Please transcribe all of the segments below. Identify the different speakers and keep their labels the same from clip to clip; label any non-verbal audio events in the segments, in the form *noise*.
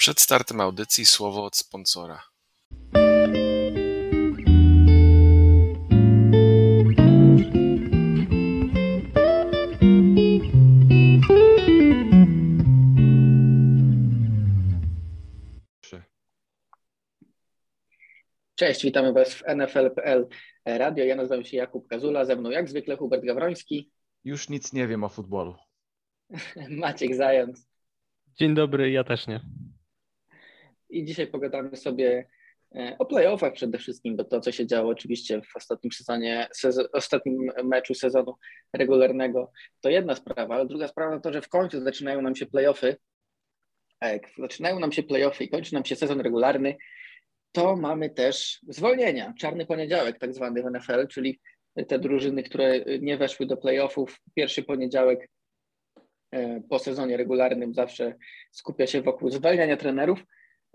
Speaker 1: Przed startem audycji słowo od sponsora.
Speaker 2: Cześć, witamy Was w NFL.pl Radio. Ja nazywam się Jakub Kazula, ze mną jak zwykle Hubert Gawroński.
Speaker 3: Już nic nie wiem o futbolu. *laughs*
Speaker 2: Maciek Zając.
Speaker 4: Dzień dobry, ja też nie.
Speaker 2: I dzisiaj pogadamy sobie e, o playoffach przede wszystkim, bo to, co się działo oczywiście w ostatnim sezonie, sezon, ostatnim meczu sezonu regularnego, to jedna sprawa, ale druga sprawa to, że w końcu zaczynają nam się playoffy. Jak zaczynają nam się playoffy i kończy nam się sezon regularny, to mamy też zwolnienia. Czarny poniedziałek, tak zwany w NFL, czyli te drużyny, które nie weszły do playoffów. Pierwszy poniedziałek e, po sezonie regularnym zawsze skupia się wokół zwalniania trenerów.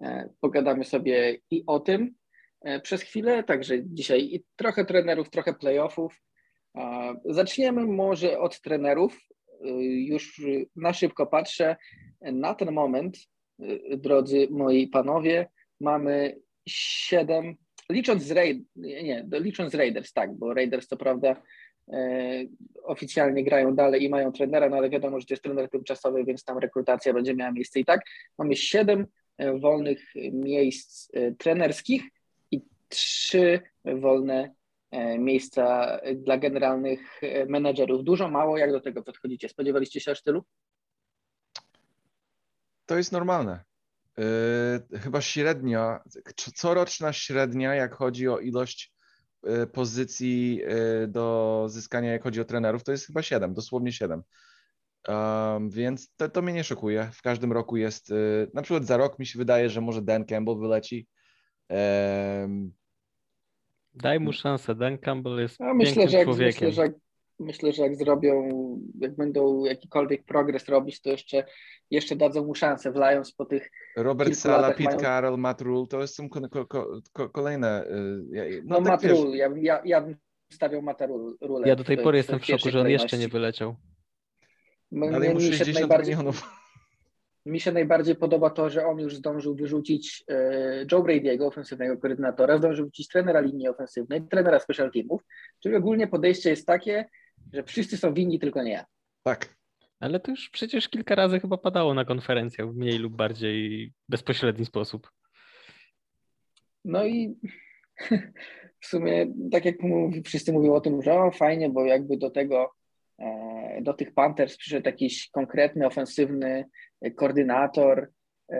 Speaker 2: E, pogadamy sobie i o tym e, przez chwilę, także dzisiaj i trochę trenerów, trochę playoffów. Zaczniemy może od trenerów. Już na szybko patrzę. Na ten moment, drodzy moi panowie, mamy siedem, licząc z Raiders, nie, licząc z Raiders, tak, bo Raiders to prawda e, oficjalnie grają dalej i mają trenera, no ale wiadomo, że to jest trener tymczasowy, więc tam rekrutacja będzie miała miejsce i tak. Mamy siedem e, wolnych miejsc e, trenerskich i trzy wolne e, miejsca dla generalnych e, menedżerów. Dużo, mało, jak do tego podchodzicie? Spodziewaliście się aż tylu?
Speaker 3: To jest normalne. Chyba średnia, coroczna średnia, jak chodzi o ilość pozycji do zyskania, jak chodzi o trenerów, to jest chyba 7, dosłownie 7. Um, więc to, to mnie nie szokuje. W każdym roku jest, yy, na przykład za rok mi się wydaje, że może Dan Campbell wyleci. Um,
Speaker 4: Daj mu szansę. Dan Campbell jest
Speaker 2: ja myślę, że jak,
Speaker 4: człowiekiem.
Speaker 2: myślę, że jak, myślę, że jak zrobią, jak będą jakikolwiek progres robić, to jeszcze, jeszcze dadzą mu szansę, wlając po tych
Speaker 3: Robert
Speaker 2: kilku
Speaker 3: Sala,
Speaker 2: latach
Speaker 3: Pete
Speaker 2: mają-
Speaker 3: Carroll, Matt Rule, to są ko- ko- ko- ko- kolejne. yy,
Speaker 2: No,
Speaker 3: tak
Speaker 2: Matt
Speaker 3: wiesz,
Speaker 2: Rule, ja, bym- ja, ja bym stawiał Mata Rule.
Speaker 4: Ja do tej
Speaker 2: w-
Speaker 4: pory
Speaker 2: w
Speaker 4: jestem w szoku, że on jeszcze nie wyleciał.
Speaker 2: M-
Speaker 3: Ale mu
Speaker 2: mi się
Speaker 3: 60
Speaker 2: najbardziej,
Speaker 3: milionów. *laughs*
Speaker 2: Mi się najbardziej podoba to, że on już zdążył wyrzucić e, Joe Brady'ego, ofensywnego koordynatora, zdążył wyrzucić trenera linii ofensywnej, trenera special teamów, czyli ogólnie podejście jest takie, że wszyscy są winni, tylko nie ja.
Speaker 3: Tak.
Speaker 4: Ale to już przecież kilka razy chyba padało na konferencjach w mniej lub bardziej bezpośredni sposób.
Speaker 2: No i *laughs* w sumie, tak jak mówi, wszyscy mówią o tym, że o, fajnie, bo jakby do tego, do tych Panthers przyszedł jakiś konkretny, ofensywny e, koordynator, e,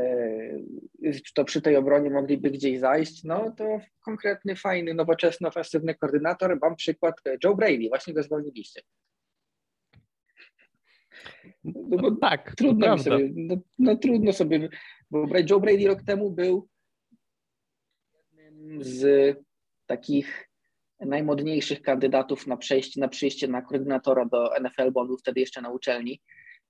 Speaker 2: to przy tej obronie mogliby gdzieś zajść, no to konkretny, fajny, nowoczesny, ofensywny koordynator. Mam przykład e, Joe Brady, właśnie go zwolniliście. No bo
Speaker 4: No, tak,
Speaker 2: trudno sobie, no, no trudno sobie wyobrazić. Joe Brady rok temu był jednym z takich najmodniejszych kandydatów na przejście, na przyjście na koordynatora do NFL, bo on był wtedy jeszcze na uczelni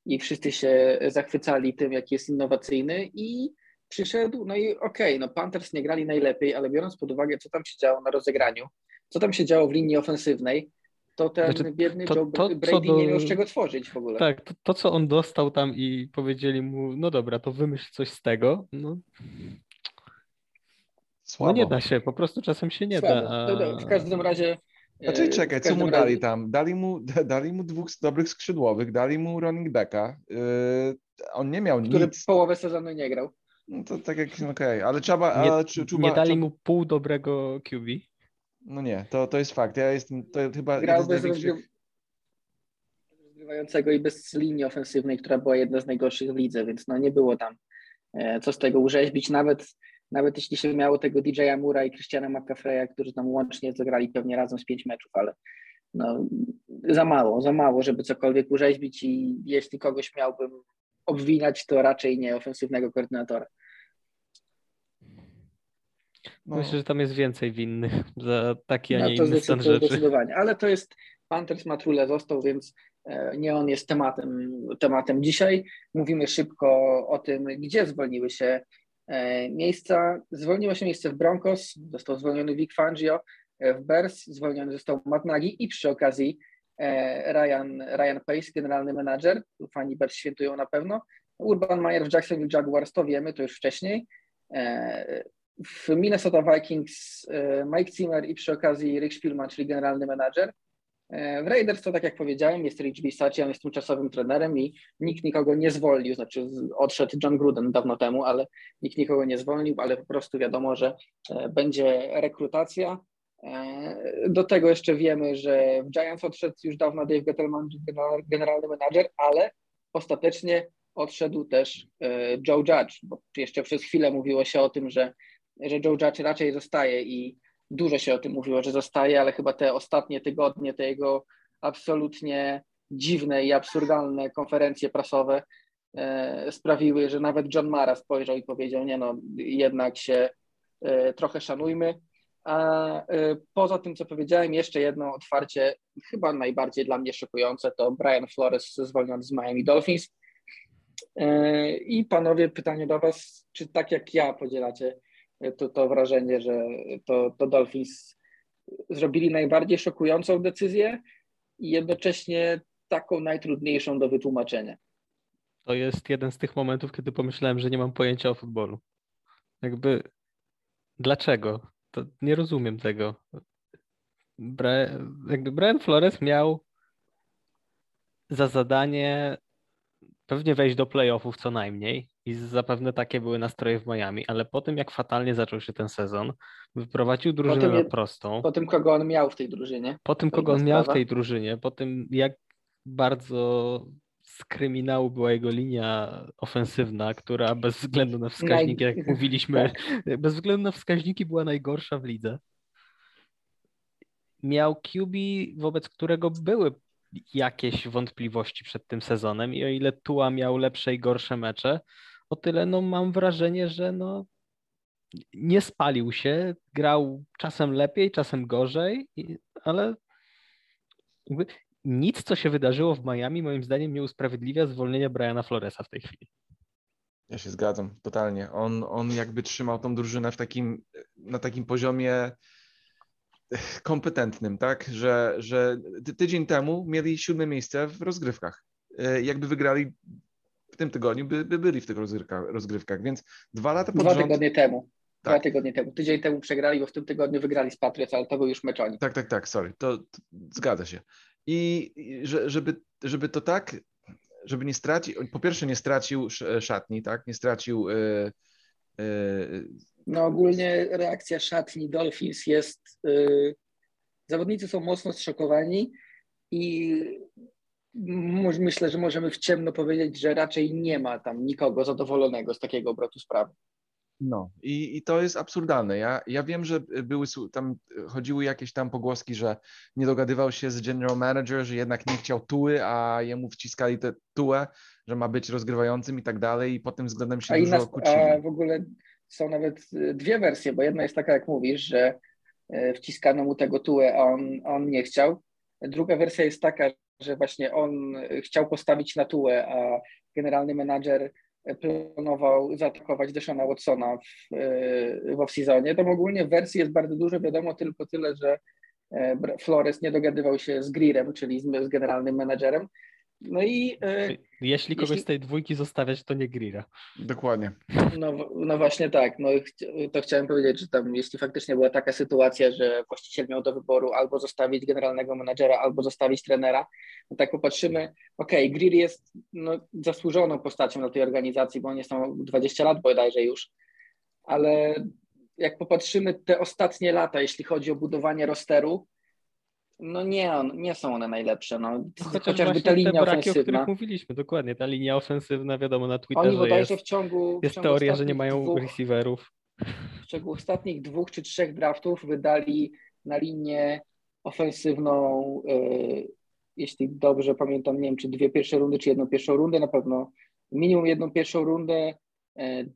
Speaker 2: i wszyscy się zachwycali tym, jak jest innowacyjny i przyszedł, no i okej, no Panthers nie grali najlepiej, ale biorąc pod uwagę, co tam się działo na rozegraniu, co tam się działo w linii ofensywnej, to ten
Speaker 4: Znaczy,
Speaker 2: biedny
Speaker 4: to-
Speaker 2: Joe
Speaker 4: to,
Speaker 2: Brady
Speaker 4: do-
Speaker 2: nie miał z czego tworzyć w ogóle.
Speaker 4: Tak, to, to co on dostał tam i powiedzieli mu, no dobra, to wymyśl coś z tego, no, no
Speaker 3: Słabo.
Speaker 4: nie da się, po prostu czasem się nie
Speaker 2: Słabo.
Speaker 4: da. A...
Speaker 2: No, no, w każdym razie.
Speaker 3: Znaczy, czekaj, co mu
Speaker 2: każdym
Speaker 3: dali
Speaker 2: razie-
Speaker 3: tam? Dali mu, *laughs* dali mu dwóch dobrych skrzydłowych, dali mu running backa. Yy, on nie miał
Speaker 2: Który
Speaker 3: nic.
Speaker 2: połowę sezonu nie grał.
Speaker 3: No to tak jak, no okej, ale trzeba,
Speaker 4: Nie,
Speaker 3: ale czu- czuba,
Speaker 4: nie dali mu pół dobrego QB.
Speaker 3: No nie, to, to jest fakt. Ja jestem, to chyba
Speaker 2: Grał bez
Speaker 3: największych...
Speaker 2: rozgryw... rozgrywającego i bez linii ofensywnej, która była jedna z najgorszych w lidze, więc no nie było tam e, co z tego urzeźbić. Nawet, nawet jeśli się miało tego DJ-a Mura i Christiana McCaffreya, którzy tam łącznie zagrali pewnie razem z pięć meczów, ale no, za mało, za mało, żeby cokolwiek urzeźbić i jeśli kogoś miałbym obwiniać, to raczej nie ofensywnego koordynatora.
Speaker 3: No,
Speaker 4: Myślę, że tam jest więcej winnych za taki, a
Speaker 2: No
Speaker 4: nie
Speaker 2: to
Speaker 4: inny stan rzeczy.
Speaker 2: zdecydowanie, ale to jest Panthers Matrule został, więc e, nie on jest tematem, tematem dzisiaj. Mówimy szybko o tym, gdzie zwolniły się miejsca. Zwolniło się miejsce w Broncos, został zwolniony Vic Fangio, e, w Bears zwolniony został Matt Nagy i przy okazji e, Ryan, Ryan Pace, generalny menadżer, fani Bears świętują na pewno, Urban Meyer w Jacksonville Jaguars to wiemy, to już wcześniej. W Minnesota Vikings Mike Zimmer i przy okazji Rick Spielman, czyli generalny menadżer. W Raiders to tak jak powiedziałem, jest Rich Bisacci, on jest tymczasowym trenerem i nikt nikogo nie zwolnił, znaczy odszedł John Gruden dawno temu, ale nikt nikogo nie zwolnił, ale po prostu wiadomo, że będzie rekrutacja, E, do tego jeszcze wiemy, że w Giants odszedł już dawno Dave Gettleman, generalny menadżer, ale ostatecznie odszedł też e, Joe Judge, bo jeszcze przez chwilę mówiło się o tym, że, że Joe Judge raczej zostaje i dużo się o tym mówiło, że zostaje, ale chyba te ostatnie tygodnie, te jego absolutnie dziwne i absurdalne konferencje prasowe e, sprawiły, że nawet John Mara spojrzał i powiedział, nie no, jednak się trochę szanujmy. A y, poza tym, co powiedziałem, jeszcze jedno otwarcie, chyba najbardziej dla mnie szokujące, to Brian Flores zwolniony z Miami Dolphins. Y, I panowie, pytanie do Was, czy tak jak ja podzielacie to, to wrażenie, że to, to Dolphins zrobili najbardziej szokującą decyzję i jednocześnie taką najtrudniejszą do wytłumaczenia?
Speaker 4: To jest jeden z tych momentów, kiedy pomyślałem, że nie mam pojęcia o futbolu. Jakby dlaczego? To nie rozumiem tego. Jakby Brian Flores miał za zadanie pewnie wejść do playoffów co najmniej i zapewne takie były nastroje w Miami, ale po tym jak fatalnie zaczął się ten sezon, wyprowadził drużynę na prostą.
Speaker 2: Po tym, kogo on miał w tej drużynie.
Speaker 4: Po tym, kogo on miał w tej drużynie, po tym jak bardzo z kryminału była jego linia ofensywna, która bez względu na wskaźniki, jak mówiliśmy, *laughs* tak. bez względu na wskaźniki była najgorsza w lidze. Miał QB, wobec którego były jakieś wątpliwości przed tym sezonem i o ile Tua miał lepsze i gorsze mecze, o tyle no mam wrażenie, że no nie spalił się, grał czasem lepiej, czasem gorzej, ale nic, co się wydarzyło w Miami, moim zdaniem nie usprawiedliwia zwolnienia Briana Floresa w tej chwili.
Speaker 3: Ja się zgadzam, totalnie. On, on jakby trzymał tą drużynę w takim, na takim poziomie kompetentnym, tak? Że, że tydzień temu mieli siódme miejsce w rozgrywkach. E, jakby wygrali w tym tygodniu, by, by byli w tych rozgrywkach, rozgrywkach, więc dwa lata pod
Speaker 2: Dwa
Speaker 3: rząd...
Speaker 2: tygodnie temu. Tak. Dwa tygodnie temu. Tydzień temu przegrali, bo w tym tygodniu wygrali z Patriots, ale to był już mecz oni.
Speaker 3: Tak, tak, tak, sorry. To, to zgadza się. I żeby, żeby to tak, żeby nie stracić, po pierwsze nie stracił szatni, tak, nie stracił yy,
Speaker 2: yy, no ogólnie reakcja szatni Dolphins jest, yy, zawodnicy są mocno zszokowani i myślę, że możemy w ciemno powiedzieć, że raczej nie ma tam nikogo zadowolonego z takiego obrotu sprawy.
Speaker 3: No i, i to jest absurdalne. Ja, ja wiem, że były tam, chodziły jakieś tam pogłoski, że nie dogadywał się z general manager, że jednak nie chciał tuły, a jemu wciskali tę tułę, że ma być rozgrywającym i tak dalej i pod tym względem się a dużo nas, kłócili.
Speaker 2: A w ogóle są nawet y, dwie wersje, bo jedna jest taka, jak mówisz, że y, wciskano mu tego tułę, a on, on nie chciał. Druga wersja jest taka, że właśnie on chciał postawić na tułę, a generalny menadżer planował zaatakować Deshana Watsona w, w off-seasonie, to ogólnie wersji jest bardzo dużo, wiadomo tylko tyle, że e, Flores nie dogadywał się z Greerem, czyli z, z generalnym menadżerem, no i.
Speaker 4: E, jeśli kogoś jeśli... z tej dwójki zostawiać, to nie Grira.
Speaker 3: Dokładnie.
Speaker 2: No, no właśnie tak. No, to chciałem powiedzieć, że tam, jeśli faktycznie była taka sytuacja, że właściciel miał do wyboru albo zostawić generalnego menadżera, albo zostawić trenera, no tak popatrzymy, okej, okay, Greer jest no, zasłużoną postacią na tej organizacji, bo on jest tam 20 lat bodajże już, ale jak popatrzymy te ostatnie lata, jeśli chodzi o budowanie rosteru, no nie, nie są one najlepsze. No.
Speaker 4: Chociaż Chociażby ta linia braki, ofensywna. o których mówiliśmy, dokładnie. Ta linia ofensywna, wiadomo, na Twitterze Oni jest, w ciągu, jest w ciągu teoria, że nie mają dwóch, receiverów.
Speaker 2: W ciągu ostatnich dwóch czy trzech draftów wydali na linię ofensywną, yy, jeśli dobrze pamiętam, nie wiem, czy dwie pierwsze rundy, czy jedną pierwszą rundę, na pewno minimum jedną pierwszą rundę, E,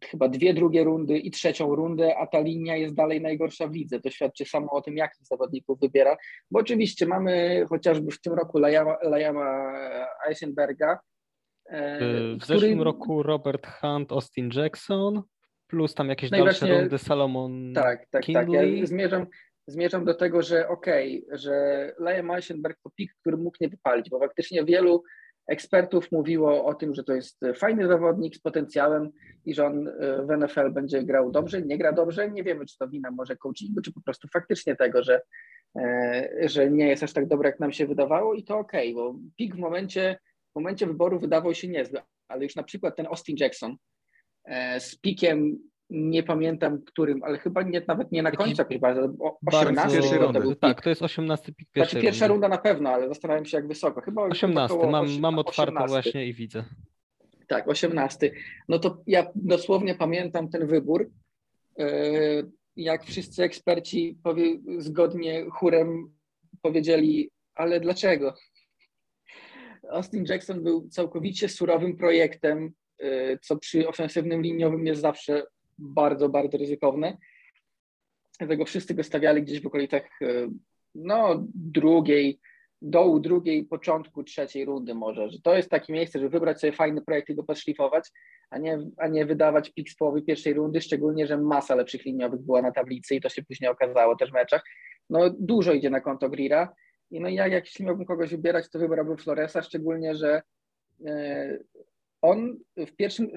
Speaker 2: chyba dwie drugie rundy i trzecią rundę, a ta linia jest dalej najgorsza w lidze. To świadczy samo o tym, jakich zawodników wybiera, bo oczywiście mamy chociażby w tym roku Lajama, Eisenberga.
Speaker 4: E, w który... zeszłym roku Robert Hunt, Austin Jackson, plus tam jakieś no dalsze właśnie, rundy Salomon Tak, tak, Kindley. tak.
Speaker 2: Ja zmierzam, zmierzam do tego, że okej, okay, że Liam Eisenberg to pik, który mógł nie wypalić, bo faktycznie wielu ekspertów mówiło o tym, że to jest fajny zawodnik z potencjałem i że on e, w NFL będzie grał dobrze, nie gra dobrze. Nie wiemy, czy to wina może coachingu, czy po prostu faktycznie tego, że, e, że nie jest aż tak dobry, jak nam się wydawało i to okej, okay, bo pik w momencie, w momencie wyboru wydawał się niezły, ale już na przykład ten Austin Jackson e, z pikiem nie pamiętam którym, ale chyba nie, nawet nie na końcu jakoś bardzo, 18
Speaker 3: bardzo,
Speaker 2: to był
Speaker 4: Tak, to jest 18 pik
Speaker 2: znaczy pierwsza runda na pewno, ale zastanawiam się jak wysoko. Chyba
Speaker 4: 18,
Speaker 2: około
Speaker 4: mam, otwarto
Speaker 2: 18.
Speaker 4: właśnie i widzę.
Speaker 2: Tak, 18. No to ja dosłownie pamiętam ten wybór, e, jak wszyscy eksperci powie, zgodnie chórem powiedzieli, ale dlaczego? Austin Jackson był całkowicie surowym projektem, e, co przy ofensywnym liniowym jest zawsze bardzo, bardzo ryzykowne. Dlatego wszyscy go stawiali gdzieś w okolicach e, no, drugiej, dołu drugiej, początku trzeciej rundy może, że to jest takie miejsce, żeby wybrać sobie fajny projekt i go podszlifować, a nie, a nie wydawać pik z połowy pierwszej rundy, szczególnie, że masa lepszych liniowych była na tablicy i to się później okazało też w meczach. No dużo idzie na konto Grira i no ja jak jeśli miałbym kogoś wybierać, to wybrałbym Floresa, szczególnie, że e, on w pierwszym,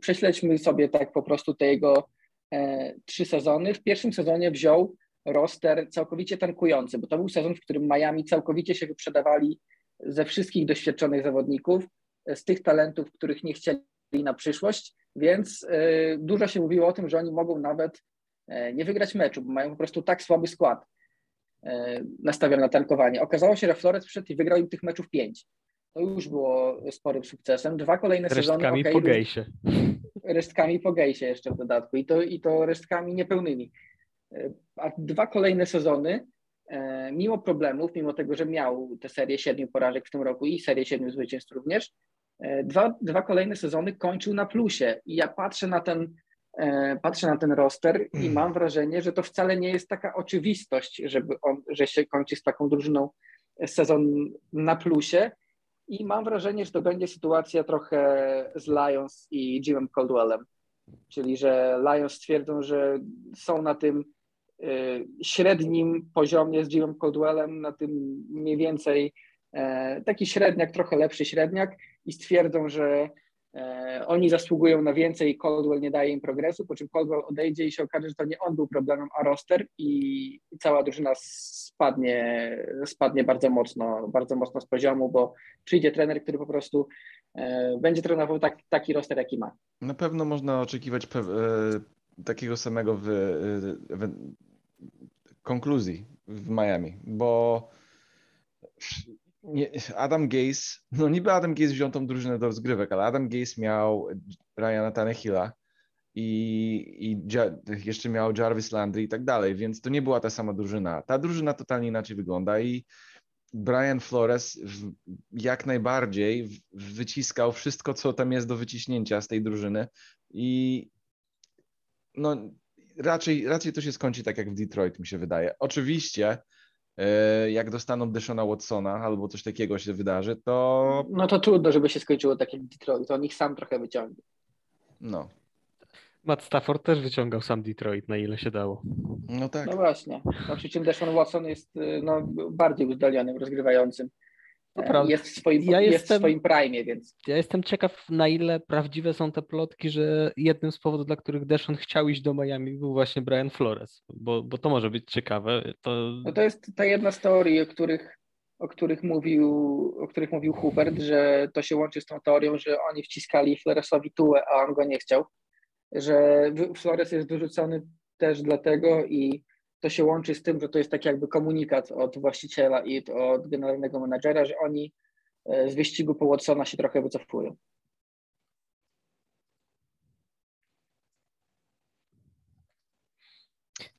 Speaker 2: prześledźmy sobie tak po prostu te jego e, trzy sezony. W pierwszym sezonie wziął roster całkowicie tankujący, bo to był sezon, w którym Miami całkowicie się wyprzedawali ze wszystkich doświadczonych zawodników, e, z tych talentów, których nie chcieli na przyszłość, więc e, dużo się mówiło o tym, że oni mogą nawet e, nie wygrać meczu, bo mają po prostu tak słaby skład nastawiony na tankowanie. Okazało się, że Flores przyszedł i wygrał im tych meczów pięć. To już było sporym sukcesem. Dwa kolejne sezony.
Speaker 4: Resztkami
Speaker 2: okej,
Speaker 4: po gejsie. *laughs*
Speaker 2: resztkami po gejsie jeszcze w dodatku i to, i to resztkami niepełnymi. E, A dwa kolejne sezony, e, mimo problemów, mimo tego, że miał tę serię siedmiu porażek w tym roku i serię siedmiu zwycięstw również, e, dwa, dwa kolejne sezony kończył na plusie. I ja patrzę na ten, patrzę na ten roster i mam wrażenie, że to wcale nie jest taka oczywistość, żeby on, że się kończy z taką drużyną sezon na plusie. I mam wrażenie, że to będzie sytuacja trochę z Lions i Jimem Caldwellem. Czyli, że Lions stwierdzą, że są na tym y, średnim poziomie z Jimem Caldwellem, na tym mniej więcej e, taki średniak, trochę lepszy średniak i stwierdzą, że oni zasługują na więcej i Caldwell nie daje im progresu, po czym Caldwell odejdzie i się okaże, że to nie on był problemem, a roster i, cała drużyna spadnie, spadnie bardzo mocno, bardzo mocno z poziomu, bo przyjdzie trener, który po prostu e, będzie trenował tak, taki roster, jaki ma.
Speaker 3: Na pewno można oczekiwać e, takiego samego w, e, w konkluzji w Miami, bo Adam Gase, no niby Adam Gase wziął tą drużynę do rozgrywek, ale Adam Gase miał Ryana Tannehilla i, i jeszcze miał Jarvis Landry i tak dalej, więc to nie była ta sama drużyna. Ta drużyna totalnie inaczej wygląda i Brian Flores jak najbardziej wyciskał wszystko, co tam jest do wyciśnięcia z tej drużyny i no raczej, raczej to się skończy tak jak w Detroit, mi się wydaje. Oczywiście, jak dostaną Deshona Watsona albo coś takiego się wydarzy, to
Speaker 2: No to trudno, żeby się skończyło tak jak Detroit, on ich sam trochę wyciągnie.
Speaker 3: no,
Speaker 4: Matt Stafford też wyciągał sam Detroit, na ile się dało.
Speaker 3: no tak.
Speaker 2: No właśnie. No, przy czym Deshaun Watson jest y, no, bardziej uzdolnionym rozgrywającym. E,
Speaker 4: prawda.
Speaker 2: Jest w swoim,
Speaker 4: Ja
Speaker 2: jest
Speaker 4: jestem-
Speaker 2: w swoim prime, więc
Speaker 4: Ja jestem ciekaw, na ile prawdziwe są te plotki, że jednym z powodów, dla których Deshaun chciał iść do Miami, był właśnie Brian Flores, bo, bo to może być ciekawe. To,
Speaker 2: no to jest ta jedna z teorii, o których, o których mówił, o których mówił Hubert, że to się łączy z tą teorią, że oni wciskali Floresowi tułę, a on go nie chciał. Że Flores jest wyrzucony też dlatego i to się łączy z tym, że to jest tak jakby komunikat od właściciela i od generalnego menadżera, że oni e, z wyścigu po Watsona się trochę wycofują.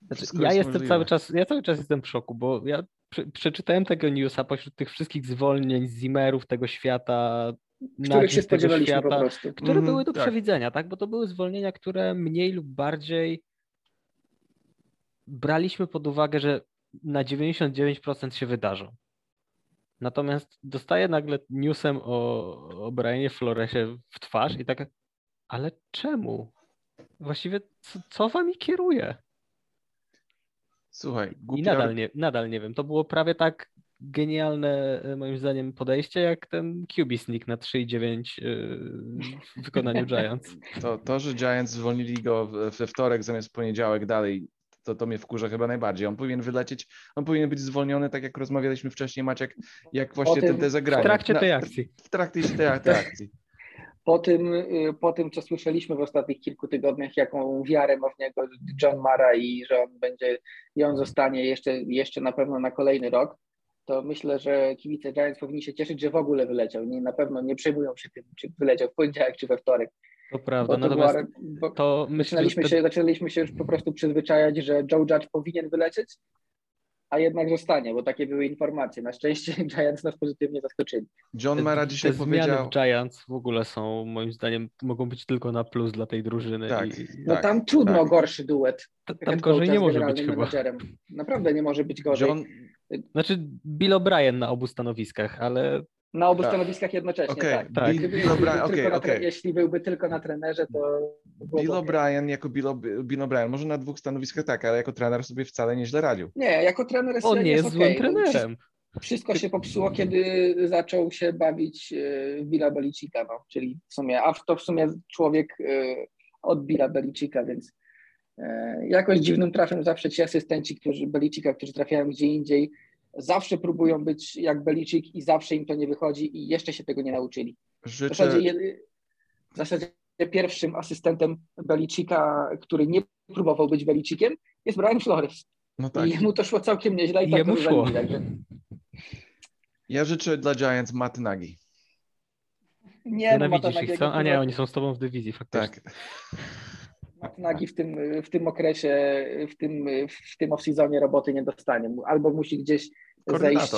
Speaker 4: Znaczy, ja
Speaker 3: jest
Speaker 4: jestem
Speaker 3: możliwe.
Speaker 4: cały czas, ja cały czas jestem w szoku, bo ja prze, przeczytałem tego newsa pośród tych wszystkich zwolnień, Zimmerów tego świata,
Speaker 2: Których
Speaker 4: nadziei
Speaker 2: się po
Speaker 4: świata,
Speaker 2: prostu.
Speaker 4: które
Speaker 3: Mhm,
Speaker 4: były do
Speaker 3: tak.
Speaker 4: przewidzenia, tak? Bo to były zwolnienia, które mniej lub bardziej braliśmy pod uwagę, że na 99% się wydarzą. Natomiast dostaję nagle newsem o, o Brianie Floresie w twarz i tak, ale czemu? Właściwie co, co wami kieruje?
Speaker 3: Słuchaj,
Speaker 4: I nadal nie, nadal nie wiem. To było prawie tak genialne e, moim zdaniem podejście, jak ten QB sneak na 3,9 w wykonaniu *laughs* Giants.
Speaker 3: To, to, że Giants zwolnili go we wtorek zamiast poniedziałek dalej, to, to mnie wkurza chyba najbardziej. On powinien wylecieć, on powinien być zwolniony, tak jak rozmawialiśmy wcześniej, Maciek, jak właśnie
Speaker 2: tym,
Speaker 3: te zagrania.
Speaker 4: W trakcie tej akcji.
Speaker 3: W trakcie tej, akcji.
Speaker 2: Po tym, y, po tym, co słyszeliśmy w ostatnich kilku tygodniach, jaką wiarę ma w niego John Mara i że on będzie, i on zostanie jeszcze, jeszcze na pewno na kolejny rok, to myślę, że kibice Giants powinni się cieszyć, że w ogóle wyleciał. Nie, na pewno nie przejmują się tym, czy wyleciał w poniedziałek, czy we wtorek.
Speaker 4: To prawda, to natomiast była, to
Speaker 2: zaczynaliśmy, się, zaczynaliśmy się już po prostu przyzwyczajać, że Joe Judge powinien wylecieć, a jednak zostanie, bo takie były informacje. Na szczęście *laughs* Giants nas pozytywnie zaskoczyli.
Speaker 3: John Mara dzisiaj
Speaker 4: Te
Speaker 3: powiedział...
Speaker 4: zmiany w Giants w ogóle są, moim zdaniem, mogą być tylko na plus dla tej drużyny.
Speaker 3: Tak,
Speaker 4: i...
Speaker 2: No
Speaker 3: tak,
Speaker 2: tam trudno
Speaker 3: tak.
Speaker 2: gorszy duet.
Speaker 4: Tam gorzej nie może być chyba.
Speaker 2: Naprawdę nie może być gorzej. John...
Speaker 4: Znaczy Bill O'Brien na obu stanowiskach, ale
Speaker 2: na obu tak. stanowiskach jednocześnie,
Speaker 3: okay.
Speaker 2: tak.
Speaker 4: tak.
Speaker 2: Bill, Bill okay, okay. Jeśli byłby tylko na trenerze, to...
Speaker 3: Bill O'Brien jako Bill, Bill O'Brien, może na dwóch stanowiskach tak, ale jako trener sobie wcale nieźle radził.
Speaker 2: Nie, jako trener jest
Speaker 4: On nie jest, jest złym trenerem.
Speaker 2: Wszystko się popsuło, kiedy zaczął się bawić e, Billa Belicika, no, czyli w sumie, a to w sumie człowiek e, od Billa Belicika, więc e, jakoś dziwnym trafem zawsze ci asystenci, którzy Belicika, którzy trafiają gdzie indziej, zawsze próbują być jak Belicik i zawsze im to nie wychodzi i jeszcze się tego nie nauczyli. Życzę... W, zasadzie, w zasadzie pierwszym asystentem Belicika, który nie próbował być Belicikiem, jest Brian Flores. No tak. I jemu to szło całkiem nieźle i, tak
Speaker 4: jemu szło.
Speaker 2: Także...
Speaker 3: Ja życzę dla Giants Matt Nagy.
Speaker 2: Nie,
Speaker 4: no, widzisz ich, co? A nie, oni są z tobą w dywizji, faktycznie.
Speaker 3: Tak.
Speaker 2: Matt Nagy w tym, w tym okresie, w tym, w tym off-seasonie roboty nie dostanie. Albo musi gdzieś zejść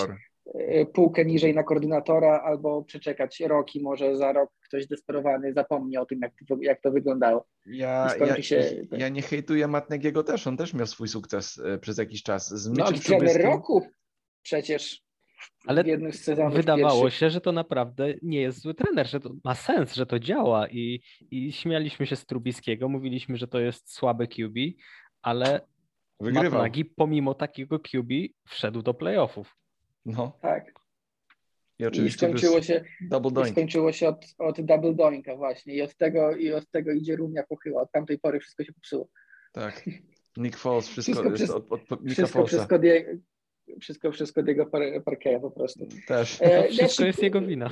Speaker 2: półkę niżej na koordynatora, albo przeczekać rok i może za rok ktoś desperowany zapomni o tym, jak to, jak to wyglądało.
Speaker 3: Ja, ja, się... ja nie hejtuję Matnegiego też, on też miał swój sukces e, przez jakiś czas. Z
Speaker 2: no, trener roku przecież
Speaker 4: ale wydawało się, że to naprawdę nie jest zły trener, że to ma sens, że to działa i, i śmialiśmy się z Trubiskiego, mówiliśmy, że to jest słaby QB, ale Wygrywał. Nagy pomimo takiego QB wszedł do playoffów.
Speaker 3: No.
Speaker 2: Tak.
Speaker 3: I oczywiście
Speaker 2: I skończyło się,
Speaker 3: double doink.
Speaker 2: I skończyło się od, od double doinka właśnie i od tego i od tego idzie równia pochyła. Od tamtej pory wszystko się popsuło.
Speaker 3: Tak. Nick Foles, wszystko, wszystko
Speaker 2: jest
Speaker 3: od, od, od
Speaker 2: wszystko, wszystko, die, wszystko, wszystko od jego Parkeja po prostu.
Speaker 3: Też.
Speaker 4: E, wszystko jest jego wina.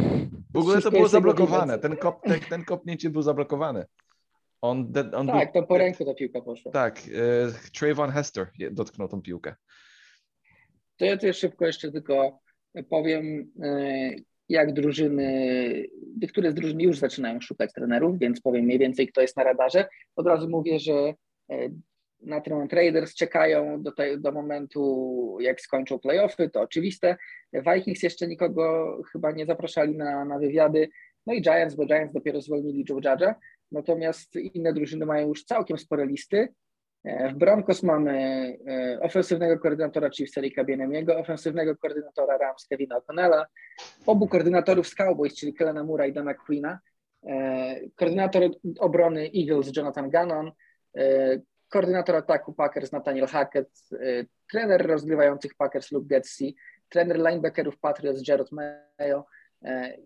Speaker 3: W ogóle to było zablokowane. Ten, kop, ten, ten kopnięcie był zablokowany. On, on
Speaker 2: tak,
Speaker 3: był,
Speaker 2: to po ręku ta piłka poszła.
Speaker 3: Tak, e, Trayvon Hester dotknął tą piłkę.
Speaker 2: To ja tu szybko jeszcze tylko powiem, e, jak drużyny, niektóre z drużyn już zaczynają szukać trenerów, więc powiem mniej więcej, kto jest na radarze. Od razu mówię, że e, na ten Traders czekają do, tej, do momentu, jak skończą playoffy, to oczywiste. Vikings jeszcze nikogo chyba nie zapraszali na, na wywiady. No i Giants, bo Giants dopiero zwolnili Joe Judge'a. Natomiast inne drużyny mają już całkiem spore listy. E, w Broncos mamy e, ofensywnego koordynatora Chiefs Erika Bienemiego, ofensywnego koordynatora Rams Kevina O'Connella, obu koordynatorów z Cowboys, czyli Kelena Mura i Dana Queena, e, koordynator obrony Eagles Jonathan Gannon, koordynator ataku Packers Nathaniel Hackett, trener rozgrywających Packers Luke Getzi, trener linebackerów Patriots Jared Mayo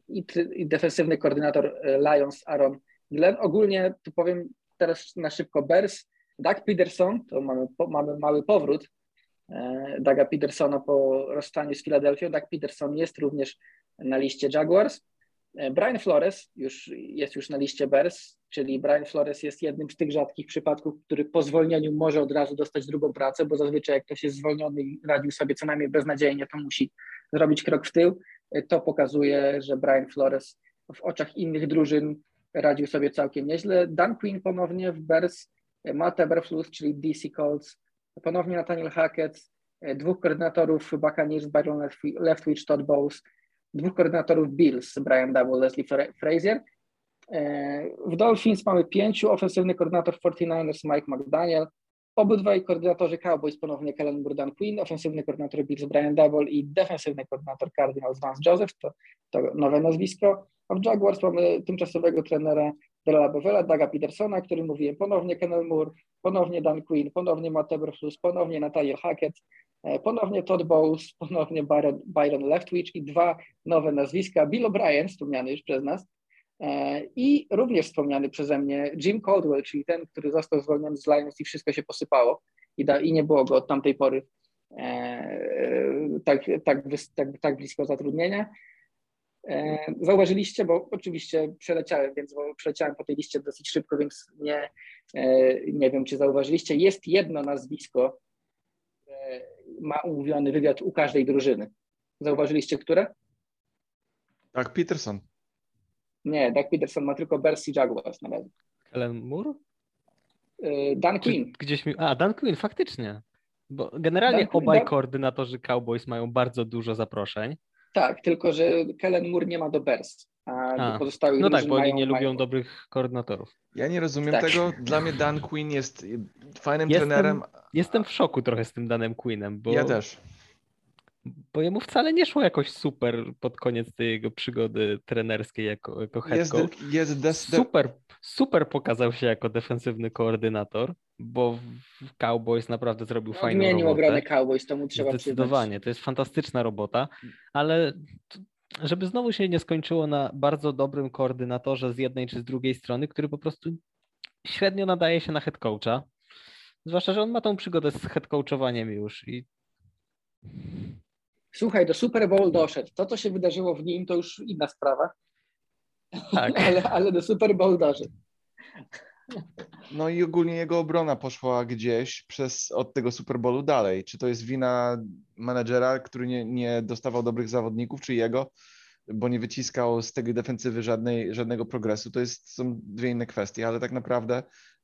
Speaker 2: i, i defensywny koordynator Lions Aaron Glenn. Ogólnie tu powiem teraz na szybko Bears, Doug Peterson, to mamy, mamy mały powrót Daga Petersona po rozstaniu z Filadelfią. Doug Peterson jest również na liście Jaguars. E, Brian Flores już, jest już na liście Bears, czyli Brian Flores jest jednym z tych rzadkich przypadków, który po zwolnieniu może od razu dostać drugą pracę, bo zazwyczaj jak ktoś jest zwolniony i radził sobie co najmniej beznadziejnie, to musi zrobić krok w tył. E, to pokazuje, że Brian Flores w oczach innych drużyn radził sobie całkiem nieźle. Dan Quinn ponownie w Bears Matt Eberflus, czyli DC Colts, ponownie Nathaniel Hackett, e, dwóch koordynatorów Buccaneers, Byron Leftwich, Todd Bowles, dwóch koordynatorów Bills, Brian Double, Leslie Frazier. E, w Dolphins mamy pięciu, ofensywny koordynator 49ers Mike McDaniel, Obydwaj koordynatorzy Cowboys ponownie Kellen Burdan Quinn, ofensywny koordynator Bills Brian Double i defensywny koordynator Cardinals Vance Joseph, to, to nowe nazwisko. A w Jaguars mamy tymczasowego trenera Darrella Bevela, Daga Petersona, który mówiłem, ponownie Kennel Moore, ponownie Dan Quinn, ponownie Matt Eberflus, ponownie Nathaniel Hackett, ponownie Todd Bowles, *laughs* ponownie Byron, Byron Leftwich i dwa nowe nazwiska, Bill O'Brien, wspomniany już przez nas, e, i również wspomniany przeze mnie Jim Caldwell, czyli ten, który został zwolniony z Lions i wszystko się posypało i, da, i nie było go od tamtej pory e, tak, tak, tak, tak blisko zatrudnienia. E, zauważyliście, bo oczywiście przeleciałem, więc przeleciałem po tej liście dosyć szybko, więc nie, e, nie wiem, czy zauważyliście. Jest jedno nazwisko, ma umówiony wywiad u każdej drużyny. Zauważyliście, które?
Speaker 3: Tak, Peterson.
Speaker 2: Nie, Doug Peterson ma tylko Bears i Jaguars na razie.
Speaker 4: Helen Moore?
Speaker 2: E, Dan Quinn.
Speaker 4: Gdzieś mi... A, Dan Quinn, faktycznie. Bo generalnie Dan, obaj Dan... koordynatorzy Cowboys mają bardzo dużo zaproszeń.
Speaker 2: Tak, tylko że Kellen Moore nie ma do Bears, a, a pozostałych
Speaker 4: No tak, bo
Speaker 2: oni
Speaker 4: nie
Speaker 2: mają...
Speaker 4: lubią dobrych koordynatorów.
Speaker 3: Ja nie rozumiem
Speaker 2: Tak.
Speaker 3: tego. Dla mnie Dan Quinn jest fajnym
Speaker 4: Jestem,
Speaker 3: trenerem.
Speaker 4: jestem w szoku trochę z tym Danem Quinnem, bo,
Speaker 3: Ja też.
Speaker 4: bo jemu wcale nie szło jakoś super pod koniec tej jego przygody trenerskiej jako, jako head
Speaker 3: Jest,
Speaker 4: coach.
Speaker 3: jest des, de,
Speaker 4: Super, super pokazał się jako defensywny koordynator, bo w Cowboys naprawdę zrobił
Speaker 2: No,
Speaker 4: fajną robotę.
Speaker 2: obronę Cowboys, to mu trzeba przyznać.
Speaker 4: Zdecydowanie, to jest fantastyczna robota, ale żeby znowu się nie skończyło na bardzo dobrym koordynatorze z jednej czy z drugiej strony, który po prostu średnio nadaje się na head coacha. Zwłaszcza, że on ma tą przygodę z head coachowaniem już i
Speaker 2: Słuchaj, do Super Bowl doszedł. To, co się wydarzyło w nim, to już inna sprawa,
Speaker 4: tak. *laughs*
Speaker 2: ale, ale do Super Bowl doszedł.
Speaker 3: No i ogólnie jego obrona poszła gdzieś przez od tego Super Bowlu dalej. Czy to jest wina menedżera, który nie, nie dostawał dobrych zawodników, czy jego, bo nie wyciskał z tej defensywy żadnej, żadnego progresu. To jest, są dwie inne kwestie, ale tak naprawdę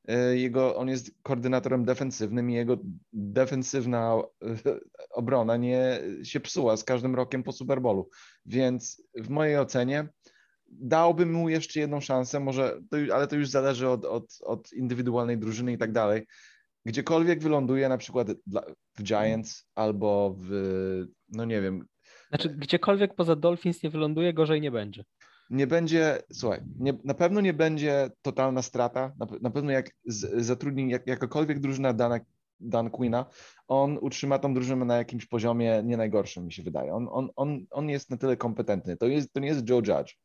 Speaker 3: y, jego, on jest koordynatorem defensywnym i jego defensywna y, obrona nie się psuła z każdym rokiem po Super Bowlu. Więc w mojej ocenie dałbym mu jeszcze jedną szansę, może, to, ale to już zależy od, od, od indywidualnej drużyny i tak dalej. Gdziekolwiek wyląduje, na przykład w Giants albo w, no nie wiem,
Speaker 4: Znaczy, gdziekolwiek poza Dolphins nie wyląduje, gorzej nie będzie.
Speaker 3: nie będzie, słuchaj, nie, na pewno nie będzie totalna strata, na, na pewno jak z, zatrudni jak, jakakolwiek drużyna Dana, Dan Quina, on utrzyma tą drużynę na jakimś poziomie nie najgorszym, mi się wydaje. On, on, on, on jest na tyle kompetentny. To, jest, to nie jest Joe Judge,